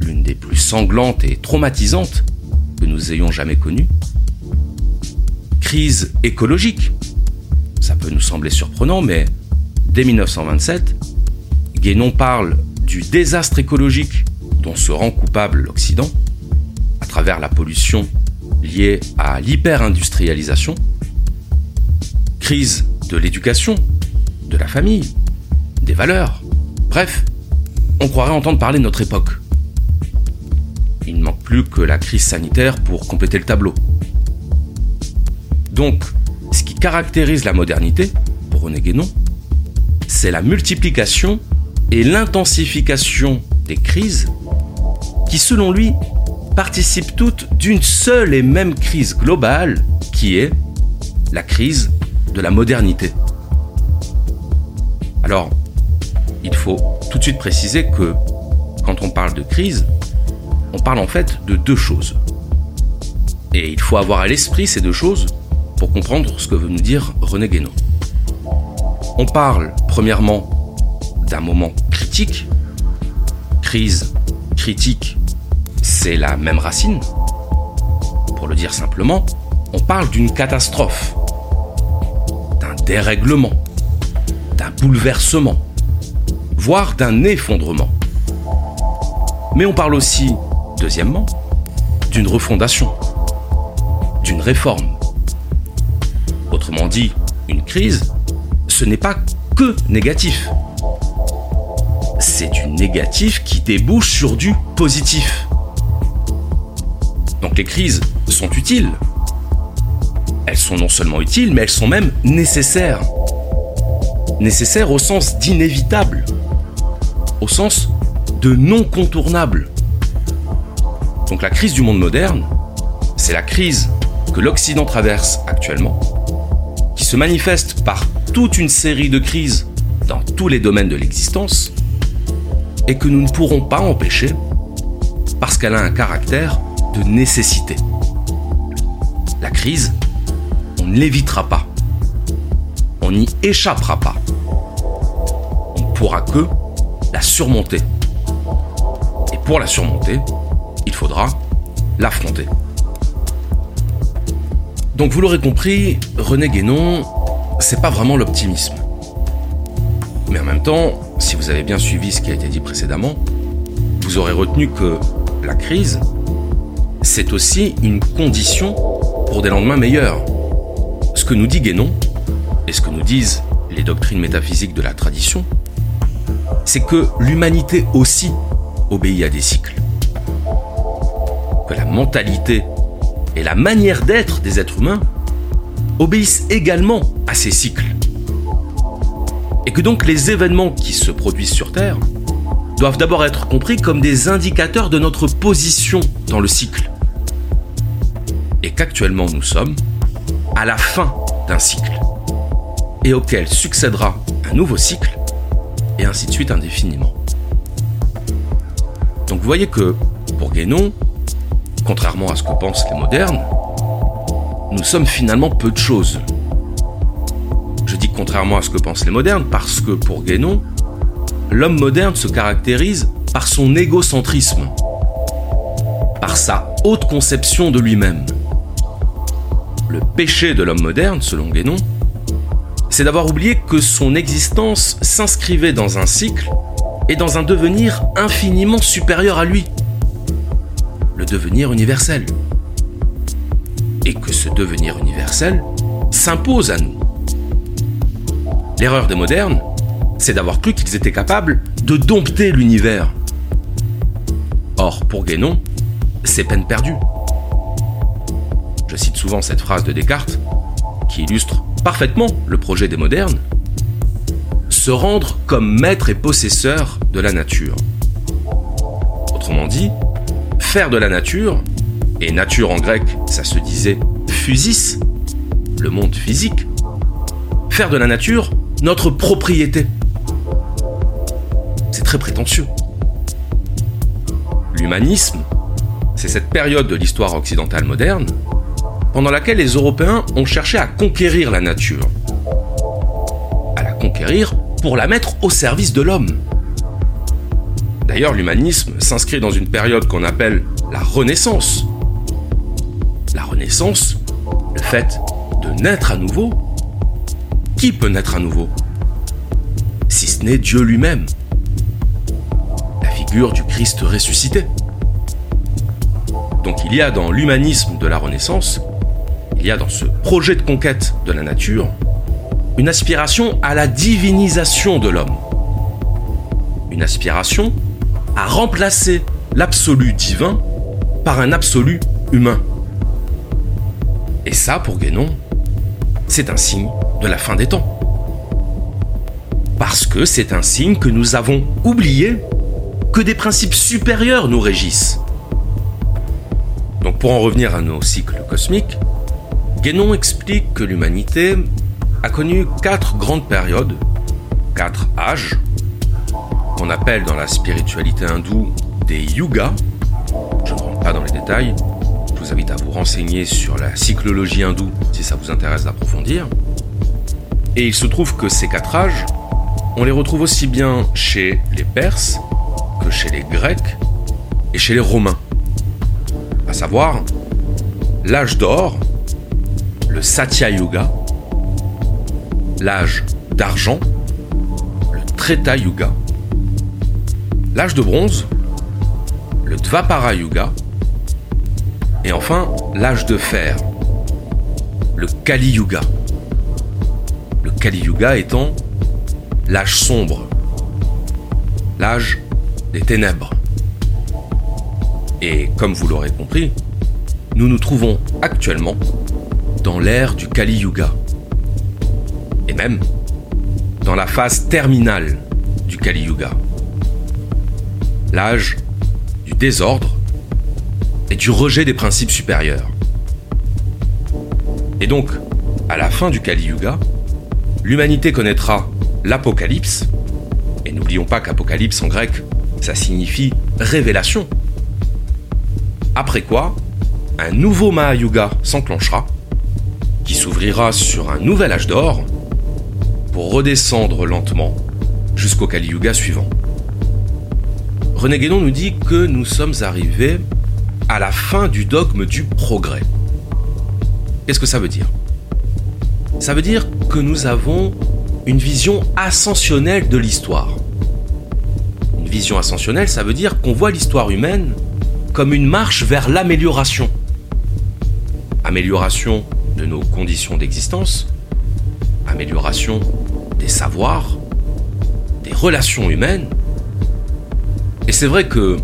l'une des plus sanglantes et traumatisantes que nous ayons jamais connues. Crise écologique. Ça peut nous sembler surprenant, mais dès 1927, Guénon parle du désastre écologique dont se rend coupable l'Occident à travers la pollution liée à l'hyper-industrialisation, crise de l'éducation, de la famille, des valeurs, bref, on croirait entendre parler de notre époque. Il ne manque plus que la crise sanitaire pour compléter le tableau. Donc, ce qui caractérise la modernité, pour René Guénon, c'est la multiplication et l'intensification des crises qui, selon lui, participent toutes d'une seule et même crise globale qui est la crise de la modernité. Alors, il faut tout de suite préciser que quand on parle de crise, on parle en fait de deux choses. Et il faut avoir à l'esprit ces deux choses pour comprendre ce que veut nous dire René Guénon. On parle premièrement d'un moment critique. Crise, critique, c'est la même racine. Pour le dire simplement, on parle d'une catastrophe, d'un dérèglement, d'un bouleversement, voire d'un effondrement. Mais on parle aussi, deuxièmement, d'une refondation, d'une réforme. Autrement dit, une crise, ce n'est pas que négatif. C'est du négatif qui débouche sur du positif. Donc les crises sont utiles. Elles sont non seulement utiles, mais elles sont même nécessaires. Nécessaires au sens d'inévitable au sens de non contournable. Donc la crise du monde moderne, c'est la crise que l'Occident traverse actuellement, qui se manifeste par toute une série de crises dans tous les domaines de l'existence, et que nous ne pourrons pas empêcher parce qu'elle a un caractère de nécessité. La crise, on ne l'évitera pas. On n'y échappera pas. On ne pourra que la surmonter. Et pour la surmonter, il faudra l'affronter. Donc vous l'aurez compris, René Guénon, c'est pas vraiment l'optimisme. Mais en même temps, si vous avez bien suivi ce qui a été dit précédemment, vous aurez retenu que la crise, c'est aussi une condition pour des lendemains meilleurs. Ce que nous dit Guénon, et ce que nous disent les doctrines métaphysiques de la tradition, c'est que l'humanité aussi obéit à des cycles. Que la mentalité et la manière d'être des êtres humains obéissent également à ces cycles. Et que donc les événements qui se produisent sur Terre doivent d'abord être compris comme des indicateurs de notre position dans le cycle. Et qu'actuellement nous sommes à la fin d'un cycle, et auquel succédera un nouveau cycle et ainsi de suite indéfiniment. Donc vous voyez que, pour Guénon, contrairement à ce que pensent les modernes, nous sommes finalement peu de choses. Contrairement à ce que pensent les modernes parce que pour Guénon, l'homme moderne se caractérise par son égocentrisme, par sa haute conception de lui-même. Le péché de l'homme moderne, selon Guénon, c'est d'avoir oublié que son existence s'inscrivait dans un cycle et dans un devenir infiniment supérieur à lui, le devenir universel. Et que ce devenir universel s'impose à nous. L'erreur des modernes, c'est d'avoir cru qu'ils étaient capables de dompter l'univers. Or, pour Guénon, c'est peine perdue. Je cite souvent cette phrase de Descartes, qui illustre parfaitement le projet des modernes. Se rendre comme maître et possesseur de la nature. Autrement dit, faire de la nature, et nature en grec, ça se disait physis, le monde physique, faire de la nature notre propriété. C'est très prétentieux. L'humanisme, c'est cette période de l'histoire occidentale moderne pendant laquelle les Européens ont cherché à conquérir la nature. À la conquérir pour la mettre au service de l'homme. D'ailleurs, l'humanisme s'inscrit dans une période qu'on appelle la Renaissance. La Renaissance, le fait de naître à nouveau. Qui peut naître à nouveau? Si ce n'est Dieu lui-même. La figure du Christ ressuscité. Donc il y a dans l'humanisme de la Renaissance, il y a dans ce projet de conquête de la nature, une aspiration à la divinisation de l'homme. Une aspiration à remplacer l'absolu divin par un absolu humain. Et ça, pour Guénon, c'est un signe de la fin des temps. Parce que c'est un signe que nous avons oublié que des principes supérieurs nous régissent. Donc pour en revenir à nos cycles cosmiques, Guénon explique que l'humanité a connu quatre grandes périodes, quatre âges, qu'on appelle dans la spiritualité hindoue des yugas. Je ne rentre pas dans les détails, je vous invite à vous renseigner sur la cyclologie hindoue si ça vous intéresse d'approfondir. Et il se trouve que ces quatre âges, on les retrouve aussi bien chez les Perses que chez les Grecs et chez les Romains. À savoir, l'âge d'or, le Satya Yuga, l'âge d'argent, le Treta Yuga, l'âge de bronze, le Dvapara Yuga, et enfin l'âge de fer, le Kali Yuga. Kali Yuga étant l'âge sombre, l'âge des ténèbres. Et comme vous l'aurez compris, nous nous trouvons actuellement dans l'ère du Kali Yuga. Et même dans la phase terminale du Kali Yuga l'âge du désordre et du rejet des principes supérieurs. Et donc, à la fin du Kali Yuga, l'humanité connaîtra l'apocalypse, et n'oublions pas qu'apocalypse en grec, ça signifie révélation. Après quoi, un nouveau Mahayuga s'enclenchera, qui s'ouvrira sur un nouvel âge d'or, pour redescendre lentement jusqu'au Kali Yuga suivant. René Guénon nous dit que nous sommes arrivés à la fin du dogme du progrès. Qu'est-ce que ça veut dire? Ça veut dire que nous avons une vision ascensionnelle de l'histoire. Une vision ascensionnelle, ça veut dire qu'on voit l'histoire humaine comme une marche vers l'amélioration. Amélioration de nos conditions d'existence, amélioration des savoirs, des relations humaines, et c'est vrai que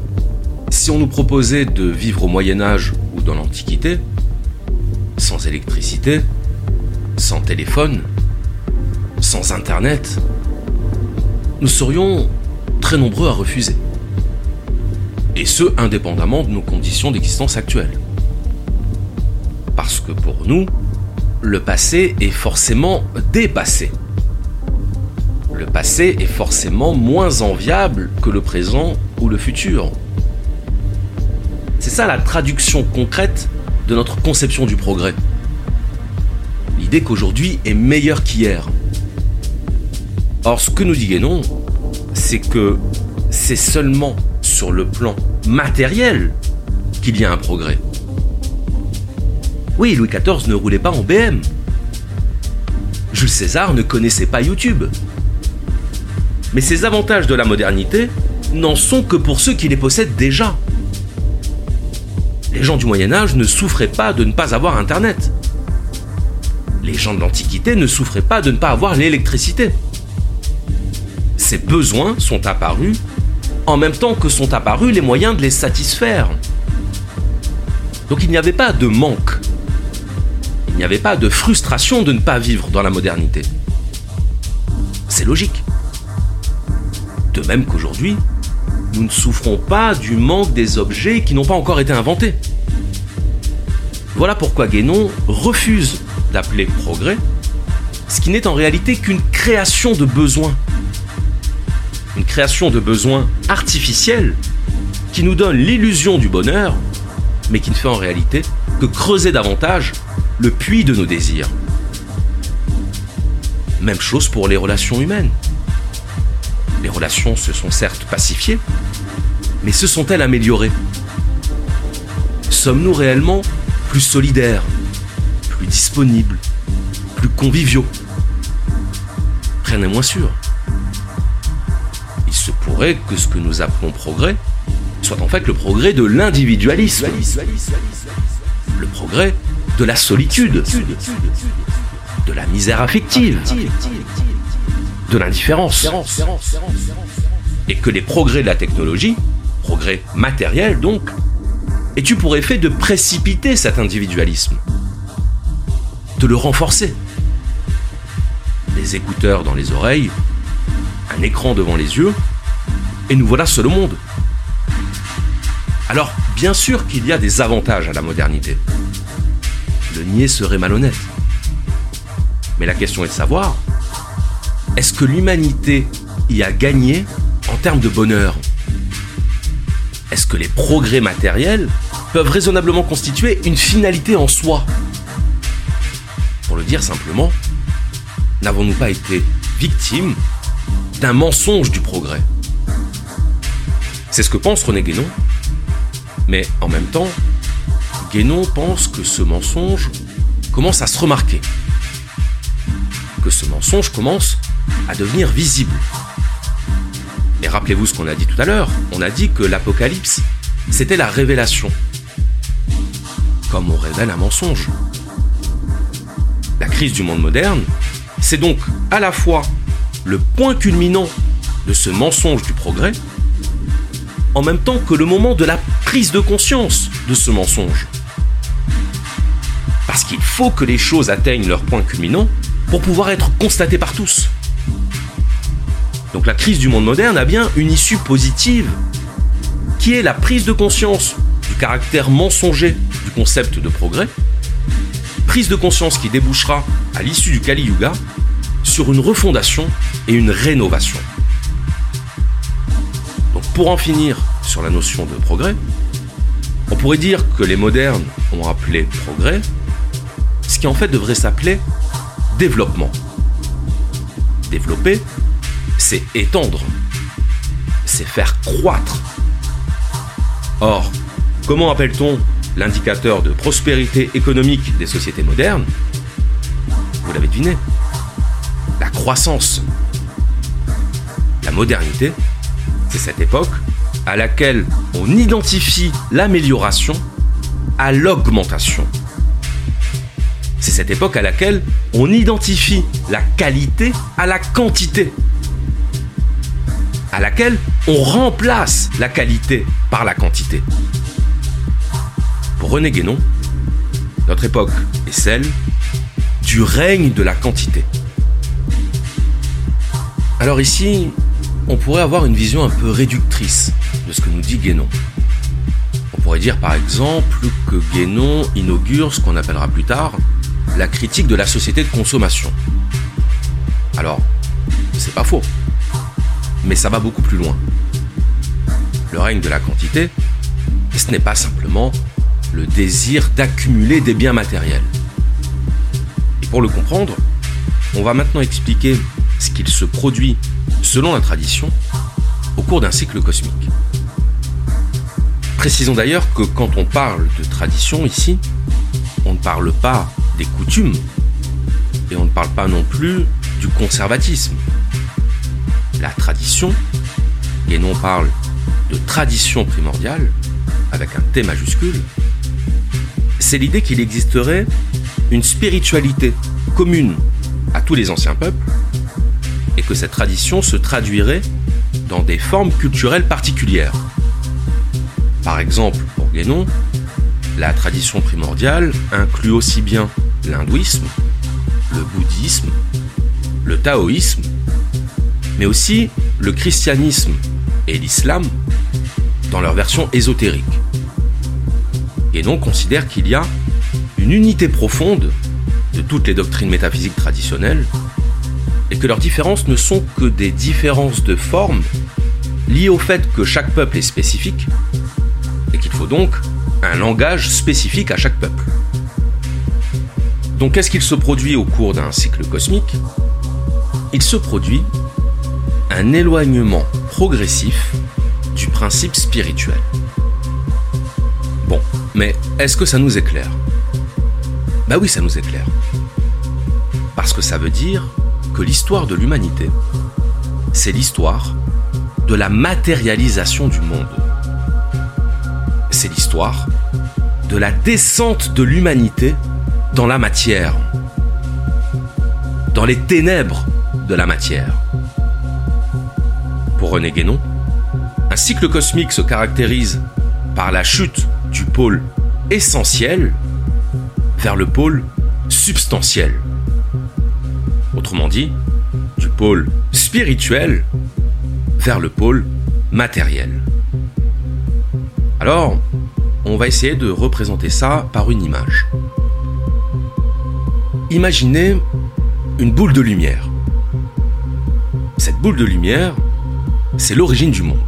si on nous proposait de vivre au Moyen Âge ou dans l'Antiquité, sans électricité, sans téléphone, sans Internet, nous serions très nombreux à refuser. Et ce, indépendamment de nos conditions d'existence actuelles. Parce que pour nous, le passé est forcément dépassé le passé est forcément moins enviable que le présent ou le futur. C'est ça la traduction concrète de notre conception du progrès. Qu'aujourd'hui est meilleur qu'hier. Or, ce que nous dit Guénon, c'est que c'est seulement sur le plan matériel qu'il y a un progrès. Oui, Louis XIV ne roulait pas en BM. Jules César ne connaissait pas YouTube. Mais ces avantages de la modernité n'en sont que pour ceux qui les possèdent déjà. Les gens du Moyen Âge ne souffraient pas de ne pas avoir Internet. Les gens de l'Antiquité ne souffraient pas de ne pas avoir l'électricité. Ces besoins sont apparus en même temps que sont apparus les moyens de les satisfaire. Donc il n'y avait pas de manque. Il n'y avait pas de frustration de ne pas vivre dans la modernité. C'est logique. De même qu'aujourd'hui, nous ne souffrons pas du manque des objets qui n'ont pas encore été inventés. Voilà pourquoi Guénon refuse d'appeler progrès ce qui n'est en réalité qu'une création de besoins. Une création de besoins artificiels qui nous donne l'illusion du bonheur, mais qui ne fait en réalité que creuser davantage le puits de nos désirs. Même chose pour les relations humaines. Les relations se sont certes pacifiées, mais se sont-elles améliorées? Sommes-nous réellement plus solidaires, plus disponibles, plus conviviaux. Rien n'est moins sûr. Il se pourrait que ce que nous appelons progrès soit en fait le progrès de l'individualisme, le progrès de la solitude, de la misère affective, de l'indifférence. Et que les progrès de la technologie, progrès matériels donc, aient eu pour effet de précipiter cet individualisme, le renforcer. Des écouteurs dans les oreilles, un écran devant les yeux, et nous voilà seul au monde. Alors, bien sûr qu'il y a des avantages à la modernité. Le nier serait malhonnête. Mais la question est de savoir, est-ce que l'humanité y a gagné en termes de bonheur? Est-ce que les progrès matériels peuvent raisonnablement constituer une finalité en soi? Pour le dire simplement, n'avons-nous pas été victimes d'un mensonge du progrès C'est ce que pense René Guénon. Mais en même temps, Guénon pense que ce mensonge commence à se remarquer. Que ce mensonge commence à devenir visible. Et rappelez-vous ce qu'on a dit tout à l'heure. On a dit que l'Apocalypse, c'était la révélation. Comme on révèle un mensonge. Du monde moderne, c'est donc à la fois le point culminant de ce mensonge du progrès, en même temps que le moment de la prise de conscience de ce mensonge. Parce qu'il faut que les choses atteignent leur point culminant pour pouvoir être constatées par tous. Donc la crise du monde moderne a bien une issue positive, qui est la prise de conscience du caractère mensonger du concept de progrès, prise de conscience qui débouchera, à l'issue du Kali Yuga, sur une refondation et une rénovation. Donc pour en finir sur la notion de progrès, on pourrait dire que les modernes ont appelé progrès ce qui en fait devrait s'appeler développement. Développer, c'est étendre, c'est faire croître. Or, comment appelle-t-on l'indicateur de prospérité économique des sociétés modernes Vous l'avez deviné, la croissance. La modernité, c'est cette époque à laquelle on identifie l'amélioration à l'augmentation. C'est cette époque à laquelle on identifie la qualité à la quantité. À laquelle on remplace la qualité par la quantité. René Guénon, notre époque est celle du règne de la quantité. Alors ici, on pourrait avoir une vision un peu réductrice de ce que nous dit Guénon. On pourrait dire par exemple que Guénon inaugure ce qu'on appellera plus tard la critique de la société de consommation. Alors, c'est pas faux, mais ça va beaucoup plus loin. Le règne de la quantité, ce n'est pas simplement le désir d'accumuler des biens matériels. Et pour le comprendre, on va maintenant expliquer ce qu'il se produit selon la tradition au cours d'un cycle cosmique. Précisons d'ailleurs que quand on parle de tradition ici, on ne parle pas des coutumes. Et on ne parle pas non plus du conservatisme. La tradition, et non parle de tradition primordiale, avec un T majuscule, c'est l'idée qu'il existerait une spiritualité commune à tous les anciens peuples, et que cette tradition se traduirait dans des formes culturelles particulières. Par exemple, pour Guénon, la tradition primordiale inclut aussi bien l'hindouisme, le bouddhisme, le taoïsme, mais aussi le christianisme et l'islam dans leur version ésotérique. Guénon considère qu'il y a une unité profonde de toutes les doctrines métaphysiques traditionnelles et que leurs différences ne sont que des différences de forme liées au fait que chaque peuple est spécifique et qu'il faut donc un langage spécifique à chaque peuple. Donc qu'est-ce qu'il se produit au cours d'un cycle cosmique? Il se produit un éloignement progressif du principe spirituel. Mais est-ce que ça nous éclaire? Bah oui, ça nous éclaire. Parce que ça veut dire que l'histoire de l'humanité, c'est l'histoire de la matérialisation du monde. C'est l'histoire de la descente de l'humanité dans la matière, dans les ténèbres de la matière. Pour René Guénon, un cycle cosmique se caractérise par la chute du pôle essentiel vers le pôle substantiel. Autrement dit, du pôle spirituel vers le pôle matériel. Alors, on va essayer de représenter ça par une image. Imaginez une boule de lumière. Cette boule de lumière, c'est l'origine du monde.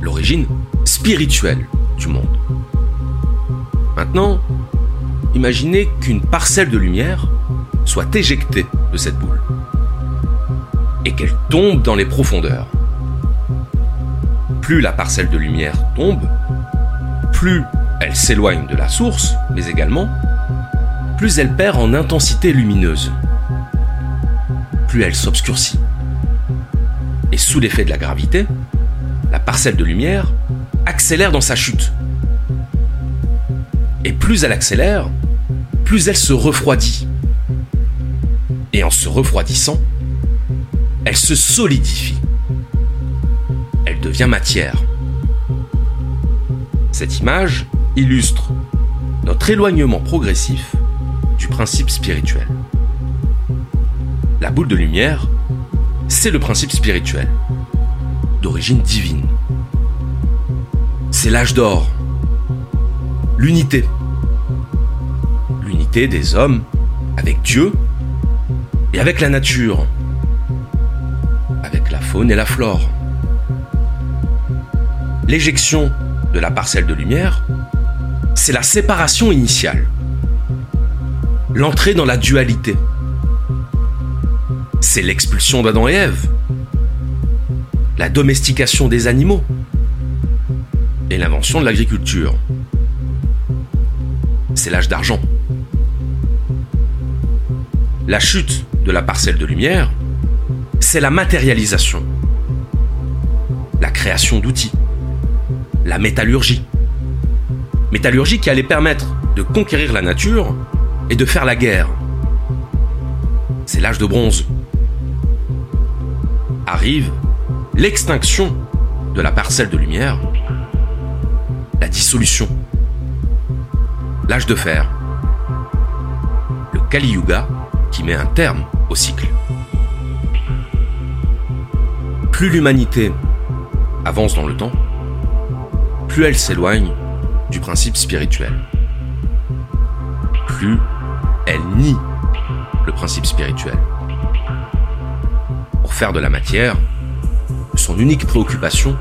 L'origine spirituelle monde. Maintenant, imaginez qu'une parcelle de lumière soit éjectée de cette boule et qu'elle tombe dans les profondeurs. Plus la parcelle de lumière tombe, plus elle s'éloigne de la source, mais également, plus elle perd en intensité lumineuse. Plus elle s'obscurcit. Et sous l'effet de la gravité, la parcelle de lumière accélère dans sa chute. Et plus elle accélère, plus elle se refroidit. Et en se refroidissant, elle se solidifie. Elle devient matière. Cette image illustre notre éloignement progressif du principe spirituel. La boule de lumière, c'est le principe spirituel, d'origine divine. C'est l'âge d'or, l'unité. L'unité des hommes avec Dieu et avec la nature, avec la faune et la flore. L'éjection de la parcelle de lumière, c'est la séparation initiale, l'entrée dans la dualité. C'est l'expulsion d'Adam et Ève, la domestication des animaux et l'invention de l'agriculture. C'est l'âge d'argent. La chute de la parcelle de lumière, c'est la matérialisation, la création d'outils, la métallurgie. Métallurgie qui allait permettre de conquérir la nature et de faire la guerre. C'est l'âge de bronze. Arrive l'extinction de la parcelle de lumière, la dissolution, l'âge de fer, le Kali Yuga qui met un terme au cycle. Plus l'humanité avance dans le temps, plus elle s'éloigne du principe spirituel. Plus elle nie le principe spirituel. Pour faire de la matière son unique préoccupation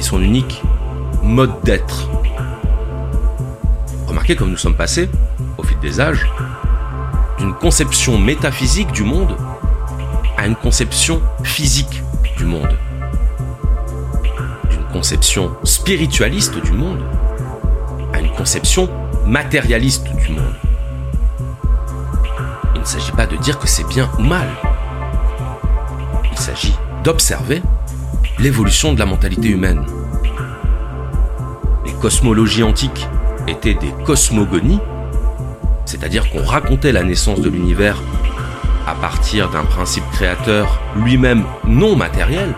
et son unique mode d'être. Remarquez comme nous sommes passés, au fil des âges, d'une conception métaphysique du monde à une conception physique du monde. D'une conception spiritualiste du monde à une conception matérialiste du monde. Il ne s'agit pas de dire que c'est bien ou mal. Il s'agit d'observer l'évolution de la mentalité humaine. Cosmologies antiques étaient des cosmogonies, c'est-à-dire qu'on racontait la naissance de l'univers à partir d'un principe créateur lui-même non matériel,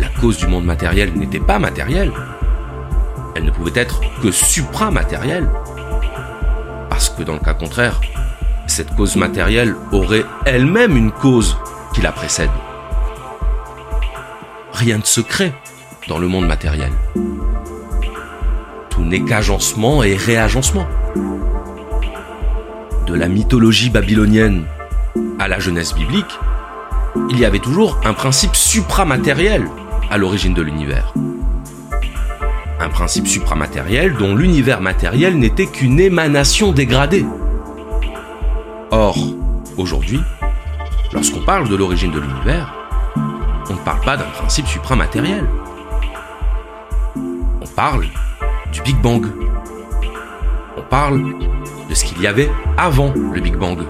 la cause du monde matériel n'était pas matérielle, elle ne pouvait être que supramatérielle, parce que dans le cas contraire, cette cause matérielle aurait elle-même une cause qui la précède. Rien de secret dans le monde matériel. Tout n'est qu'agencement et réagencement. De la mythologie babylonienne à la jeunesse biblique, il y avait toujours un principe supramatériel à l'origine de l'univers. Un principe supramatériel dont l'univers matériel n'était qu'une émanation dégradée. Or, aujourd'hui, lorsqu'on parle de l'origine de l'univers, on ne parle pas d'un principe supramatériel. On parle du Big Bang. On parle de ce qu'il y avait avant le Big Bang.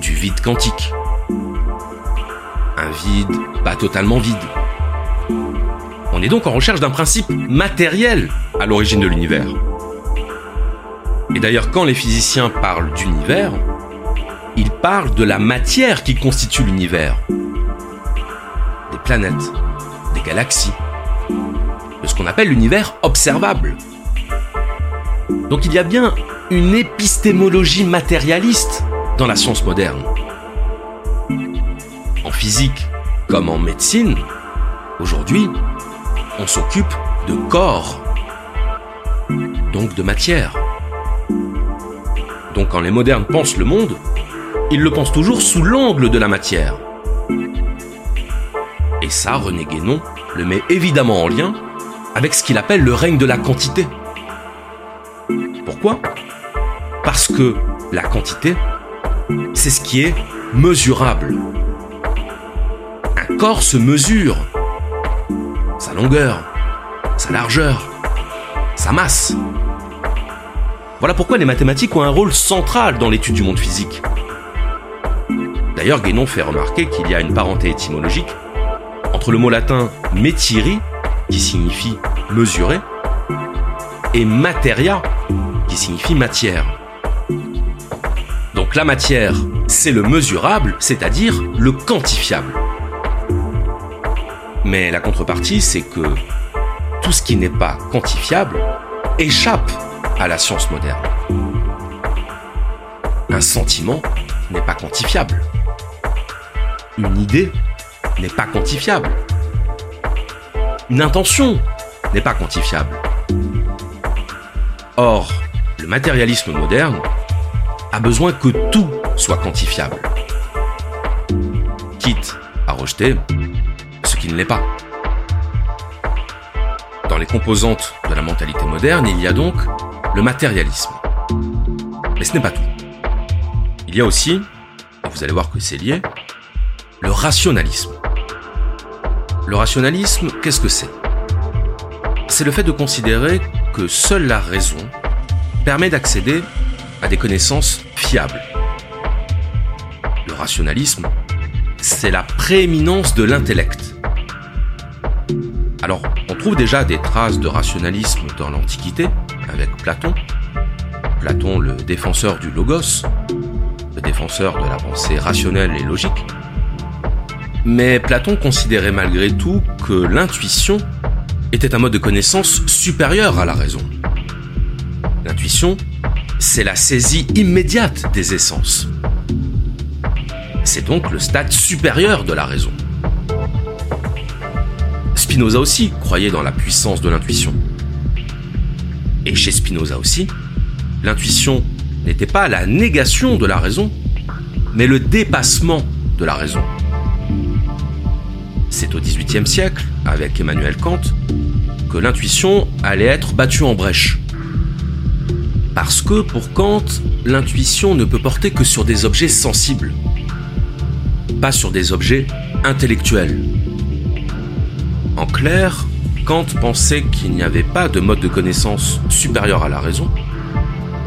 Du vide quantique. Un vide pas totalement vide. On est donc en recherche d'un principe matériel à l'origine de l'univers. Et d'ailleurs, quand les physiciens parlent d'univers, ils parlent de la matière qui constitue l'univers. Des planètes, des galaxies, de ce qu'on appelle l'univers observable. Donc il y a bien une épistémologie matérialiste dans la science moderne. En physique comme en médecine, aujourd'hui, on s'occupe de corps, donc de matière. Donc quand les modernes pensent le monde, ils le pensent toujours sous l'angle de la matière. Et ça, René Guénon le met évidemment en lien avec ce qu'il appelle le règne de la quantité. Pourquoi? Parce que la quantité, c'est ce qui est mesurable. Un corps se mesure. Sa longueur, sa largeur, sa masse. Voilà pourquoi les mathématiques ont un rôle central dans l'étude du monde physique. D'ailleurs, Guénon fait remarquer qu'il y a une parenté étymologique entre le mot latin metiri, qui signifie mesurer, et materia, qui signifie matière. Donc la matière, c'est le mesurable, c'est-à-dire le quantifiable. Mais la contrepartie, c'est que tout ce qui n'est pas quantifiable échappe à la science moderne. Un sentiment n'est pas quantifiable. Une idée n'est pas quantifiable. Une intention n'est pas quantifiable. Or, le matérialisme moderne a besoin que tout soit quantifiable. Quitte à rejeter ce qui ne l'est pas. Dans les composantes de la mentalité moderne, il y a donc le matérialisme. Mais ce n'est pas tout. Il y a aussi, et vous allez voir que c'est lié, le rationalisme. Le rationalisme, qu'est-ce que c'est? C'est le fait de considérer que seule la raison permet d'accéder à des connaissances fiables. Le rationalisme, c'est la prééminence de l'intellect. Alors, on trouve déjà des traces de rationalisme dans l'Antiquité, avec Platon. Platon, le défenseur du logos, le défenseur de la pensée rationnelle et logique. Mais Platon considérait malgré tout que l'intuition était un mode de connaissance supérieur à la raison. L'intuition, c'est la saisie immédiate des essences. C'est donc le stade supérieur de la raison. Spinoza aussi croyait dans la puissance de l'intuition. Et chez Spinoza aussi, l'intuition n'était pas la négation de la raison, mais le dépassement de la raison. C'est au XVIIIe siècle, avec Emmanuel Kant, que l'intuition allait être battue en brèche. Parce que pour Kant, l'intuition ne peut porter que sur des objets sensibles, pas sur des objets intellectuels. En clair, Kant pensait qu'il n'y avait pas de mode de connaissance supérieur à la raison,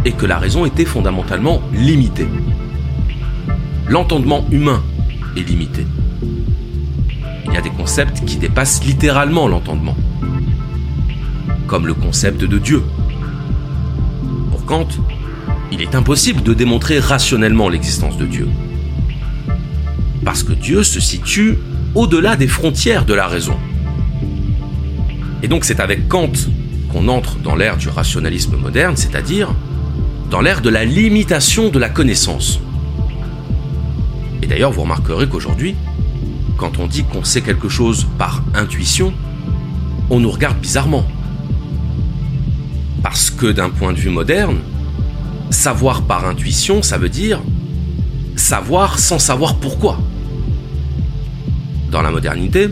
et que la raison était fondamentalement limitée. L'entendement humain est limité. Il y a des concepts qui dépassent littéralement l'entendement, comme le concept de Dieu. Pour Kant, il est impossible de démontrer rationnellement l'existence de Dieu. Parce que Dieu se situe au-delà des frontières de la raison. Et donc c'est avec Kant qu'on entre dans l'ère du rationalisme moderne, c'est-à-dire dans l'ère de la limitation de la connaissance. Et d'ailleurs, vous remarquerez qu'aujourd'hui, quand on dit qu'on sait quelque chose par intuition, on nous regarde bizarrement. Parce que d'un point de vue moderne, savoir par intuition, ça veut dire savoir sans savoir pourquoi. Dans la modernité,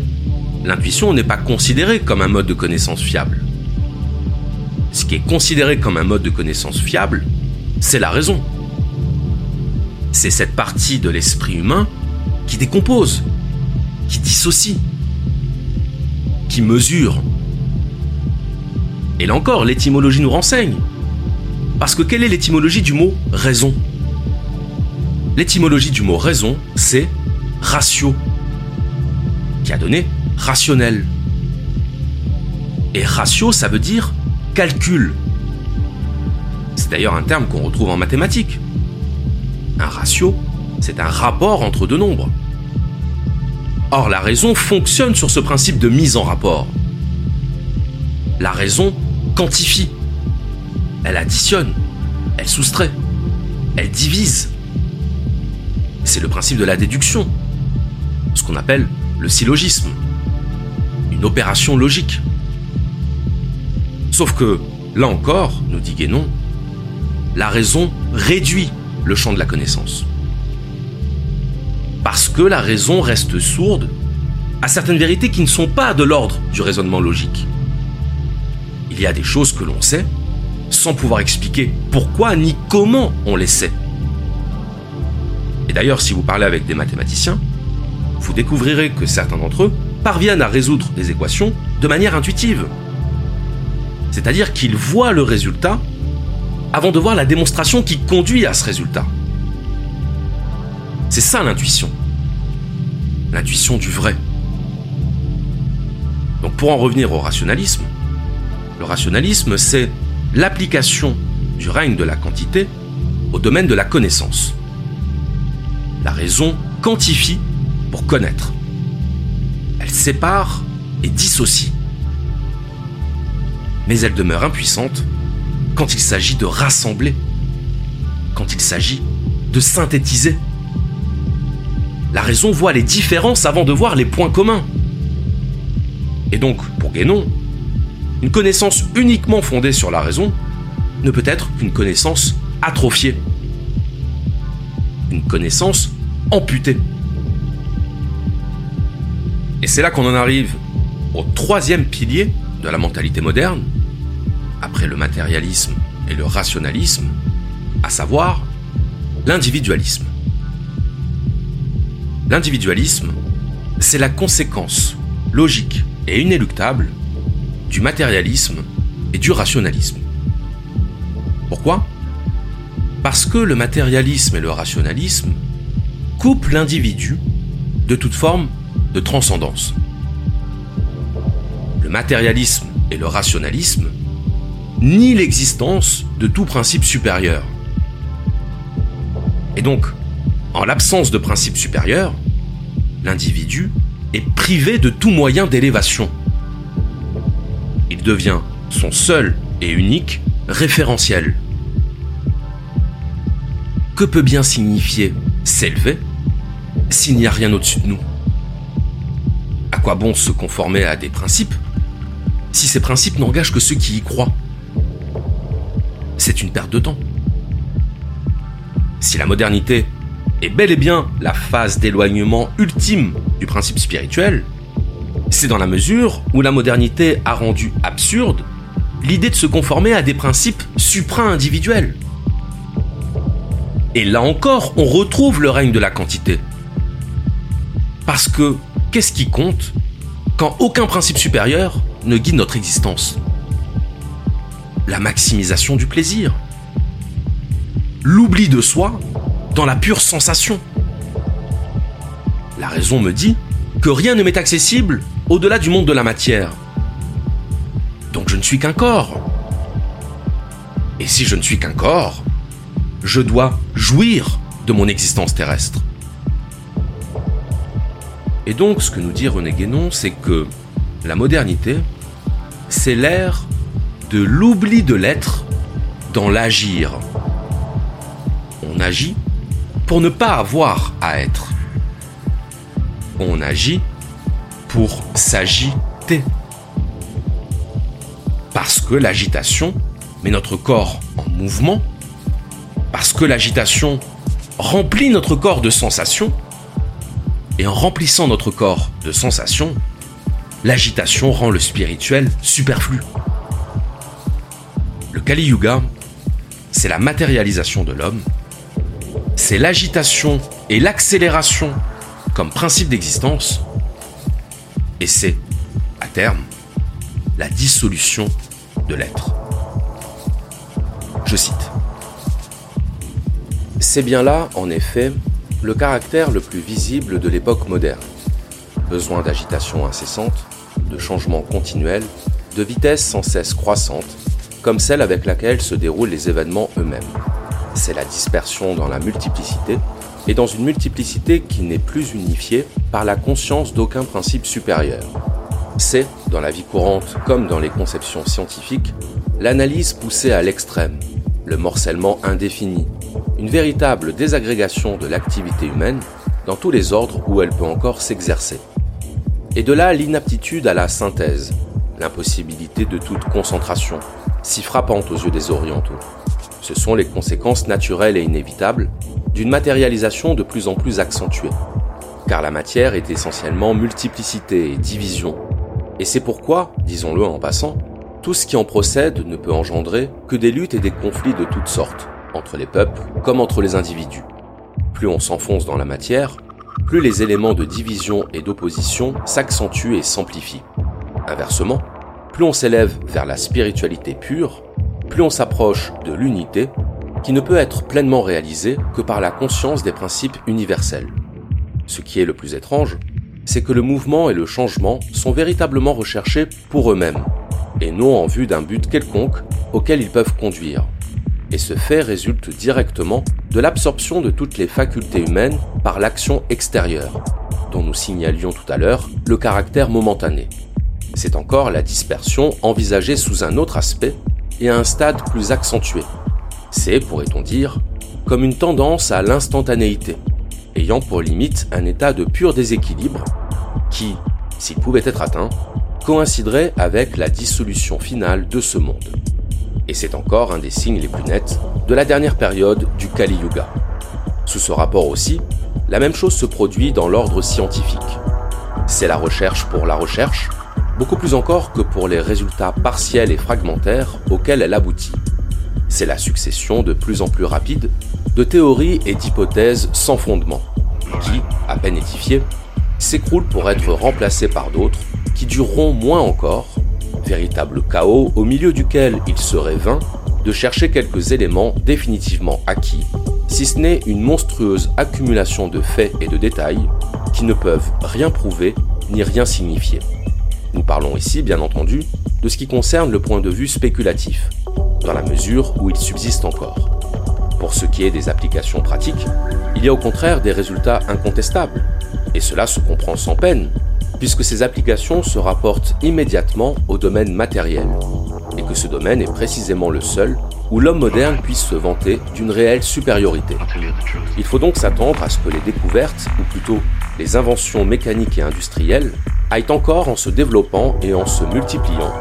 l'intuition n'est pas considérée comme un mode de connaissance fiable. Ce qui est considéré comme un mode de connaissance fiable, c'est la raison. C'est cette partie de l'esprit humain qui décompose, qui dissocie, qui mesure. Et là encore, l'étymologie nous renseigne. Parce que quelle est l'étymologie du mot raison? L'étymologie du mot raison, c'est ratio, qui a donné rationnel. Et ratio, ça veut dire calcul. C'est d'ailleurs un terme qu'on retrouve en mathématiques. Un ratio, c'est un rapport entre deux nombres. Or, la raison fonctionne sur ce principe de mise en rapport. La raison quantifie. Elle additionne. Elle soustrait. Elle divise. C'est le principe de la déduction. Ce qu'on appelle le syllogisme. Une opération logique. Sauf que, là encore, nous dit Guénon, la raison réduit le champ de la connaissance. Parce que la raison reste sourde à certaines vérités qui ne sont pas de l'ordre du raisonnement logique. Il y a des choses que l'on sait sans pouvoir expliquer pourquoi ni comment on les sait. Et d'ailleurs, si vous parlez avec des mathématiciens, vous découvrirez que certains d'entre eux parviennent à résoudre des équations de manière intuitive. C'est-à-dire qu'ils voient le résultat avant de voir la démonstration qui conduit à ce résultat. C'est ça l'intuition. L'intuition du vrai. Donc pour en revenir au rationalisme, le rationalisme, c'est l'application du règne de la quantité au domaine de la connaissance. La raison quantifie pour connaître. Elle sépare et dissocie. Mais elle demeure impuissante quand il s'agit de rassembler, quand il s'agit de synthétiser. La raison voit les différences avant de voir les points communs. Et donc, pour Guénon, une connaissance uniquement fondée sur la raison ne peut être qu'une connaissance atrophiée. Une connaissance amputée. Et c'est là qu'on en arrive au troisième pilier de la mentalité moderne, après le matérialisme et le rationalisme, à savoir l'individualisme. L'individualisme, c'est la conséquence logique et inéluctable du matérialisme et du rationalisme. Pourquoi? Parce que le matérialisme et le rationalisme coupent l'individu de toute forme de transcendance. Le matérialisme et le rationalisme nient l'existence de tout principe supérieur. Et donc, en l'absence de principe supérieur, l'individu est privé de tout moyen d'élévation. Il devient son seul et unique référentiel. Que peut bien signifier s'élever s'il n'y a rien au-dessus de nous? À quoi bon se conformer à des principes si ces principes n'engagent que ceux qui y croient? C'est une perte de temps. Si la modernité est bel et bien la phase d'éloignement ultime du principe spirituel, c'est dans la mesure où la modernité a rendu absurde l'idée de se conformer à des principes supra-individuels. Et là encore, on retrouve le règne de la quantité. Parce que qu'est-ce qui compte quand aucun principe supérieur ne guide notre existence? La maximisation du plaisir. L'oubli de soi dans la pure sensation. La raison me dit que rien ne m'est accessible au-delà du monde de la matière. Donc je ne suis qu'un corps. Et si je ne suis qu'un corps, je dois jouir de mon existence terrestre. Et donc, ce que nous dit René Guénon, c'est que la modernité, c'est l'ère de l'oubli de l'être dans l'agir. On agit pour ne pas avoir à être. On agit pour s'agiter. Parce que l'agitation met notre corps en mouvement, parce que l'agitation remplit notre corps de sensations, et en remplissant notre corps de sensations, l'agitation rend le spirituel superflu. Le Kali Yuga, c'est la matérialisation de l'homme, c'est l'agitation et l'accélération comme principe d'existence, et c'est, à terme, la dissolution de l'être. Je cite. C'est bien là, en effet, le caractère le plus visible de l'époque moderne. Besoin d'agitation incessante, de changements continuels, de vitesse sans cesse croissante, comme celle avec laquelle se déroulent les événements eux-mêmes. C'est la dispersion dans la multiplicité, et dans une multiplicité qui n'est plus unifiée par la conscience d'aucun principe supérieur. C'est, dans la vie courante comme dans les conceptions scientifiques, l'analyse poussée à l'extrême, le morcellement indéfini, une véritable désagrégation de l'activité humaine dans tous les ordres où elle peut encore s'exercer. Et de là l'inaptitude à la synthèse, l'impossibilité de toute concentration, si frappante aux yeux des orientaux. Ce sont les conséquences naturelles et inévitables d'une matérialisation de plus en plus accentuée. Car la matière est essentiellement multiplicité et division. Et c'est pourquoi, disons-le en passant, tout ce qui en procède ne peut engendrer que des luttes et des conflits de toutes sortes, entre les peuples comme entre les individus. Plus on s'enfonce dans la matière, plus les éléments de division et d'opposition s'accentuent et s'amplifient. Inversement, plus on s'élève vers la spiritualité pure, plus on s'approche de l'unité qui ne peut être pleinement réalisée que par la conscience des principes universels. Ce qui est le plus étrange, c'est que le mouvement et le changement sont véritablement recherchés pour eux-mêmes, et non en vue d'un but quelconque auquel ils peuvent conduire. Et ce fait résulte directement de l'absorption de toutes les facultés humaines par l'action extérieure, dont nous signalions tout à l'heure le caractère momentané. C'est encore la dispersion envisagée sous un autre aspect et à un stade plus accentué, c'est, pourrait-on dire, comme une tendance à l'instantanéité, ayant pour limite un état de pur déséquilibre qui, s'il pouvait être atteint, coïnciderait avec la dissolution finale de ce monde. Et c'est encore un des signes les plus nets de la dernière période du Kali Yuga. Sous ce rapport aussi, la même chose se produit dans l'ordre scientifique. C'est la recherche pour la recherche, beaucoup plus encore que pour les résultats partiels et fragmentaires auxquels elle aboutit c'est la succession de plus en plus rapide de théories et d'hypothèses sans fondement, qui, à peine édifiées, s'écroulent pour être remplacées par d'autres qui dureront moins encore, véritable chaos au milieu duquel il serait vain de chercher quelques éléments définitivement acquis, si ce n'est une monstrueuse accumulation de faits et de détails qui ne peuvent rien prouver ni rien signifier. Nous parlons ici, bien entendu, de ce qui concerne le point de vue spéculatif, dans la mesure où il subsiste encore. Pour ce qui est des applications pratiques, il y a au contraire des résultats incontestables, et cela se comprend sans peine, puisque ces applications se rapportent immédiatement au domaine matériel, et que ce domaine est précisément le seul où l'homme moderne puisse se vanter d'une réelle supériorité. Il faut donc s'attendre à ce que les découvertes, ou plutôt les inventions mécaniques et industrielles, aillent encore en se développant et en se multipliant,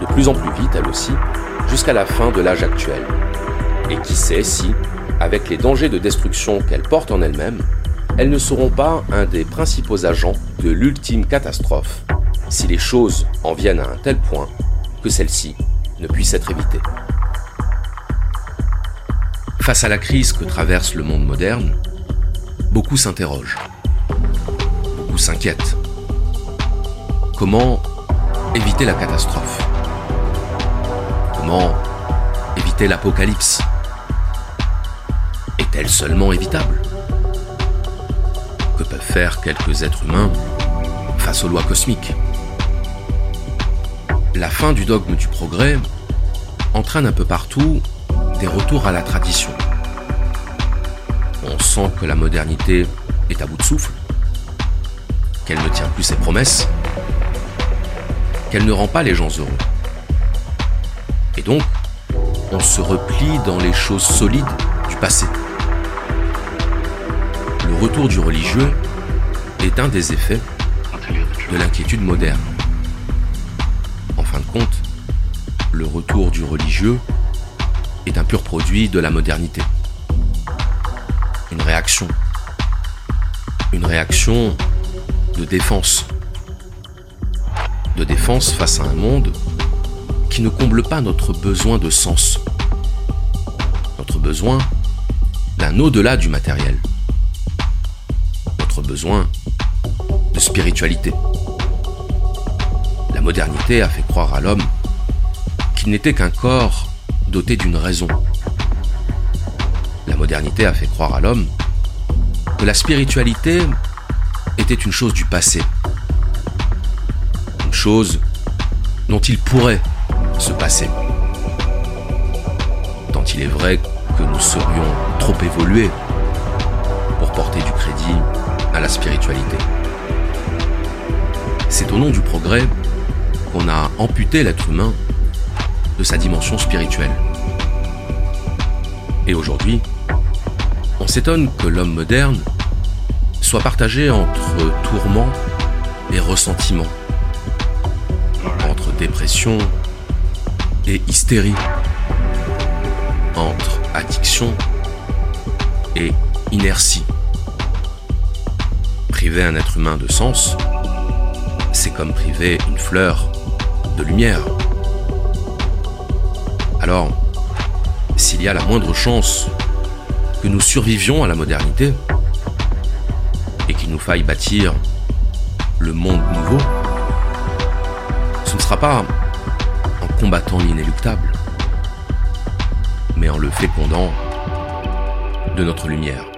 de plus en plus vite elles aussi, jusqu'à la fin de l'âge actuel. Et qui sait si, avec les dangers de destruction qu'elles portent en elles-mêmes, elles ne seront pas un des principaux agents de l'ultime catastrophe, si les choses en viennent à un tel point que celle-ci ne puisse être évitée. Face à la crise que traverse le monde moderne, beaucoup s'interrogent, beaucoup s'inquiètent. Comment éviter la catastrophe? Comment éviter l'apocalypse? Est-elle seulement évitable? Que peuvent faire quelques êtres humains face aux lois cosmiques? La fin du dogme du progrès entraîne un peu partout des retours à la tradition, on sent que la modernité est à bout de souffle, qu'elle ne tient plus ses promesses, qu'elle ne rend pas les gens heureux. Et donc, on se replie dans les choses solides du passé. Le retour du religieux est un des effets de l'inquiétude moderne. En fin de compte, le retour du religieux est un pur produit de la modernité. Une réaction. Une réaction de défense. De défense face à un monde qui ne comble pas notre besoin de sens. Notre besoin d'un au-delà du matériel. Notre besoin de spiritualité. La modernité a fait croire à l'homme qu'il n'était qu'un corps doté d'une raison. La modernité a fait croire à l'homme que la spiritualité était une chose du passé. Une chose dont il pourrait se passer. Tant il est vrai que nous serions trop évolués pour porter du crédit à la spiritualité. C'est au nom du progrès qu'on a amputé l'être humain de sa dimension spirituelle. Et aujourd'hui, on s'étonne que l'homme moderne soit partagé entre tourment et ressentiment, entre dépression et hystérie, entre addiction et inertie. Priver un être humain de sens, c'est comme priver une fleur de lumière. Alors, s'il y a la moindre chance que nous survivions à la modernité faille bâtir le monde nouveau, ce ne sera pas en combattant l'inéluctable, mais en le fécondant de notre lumière.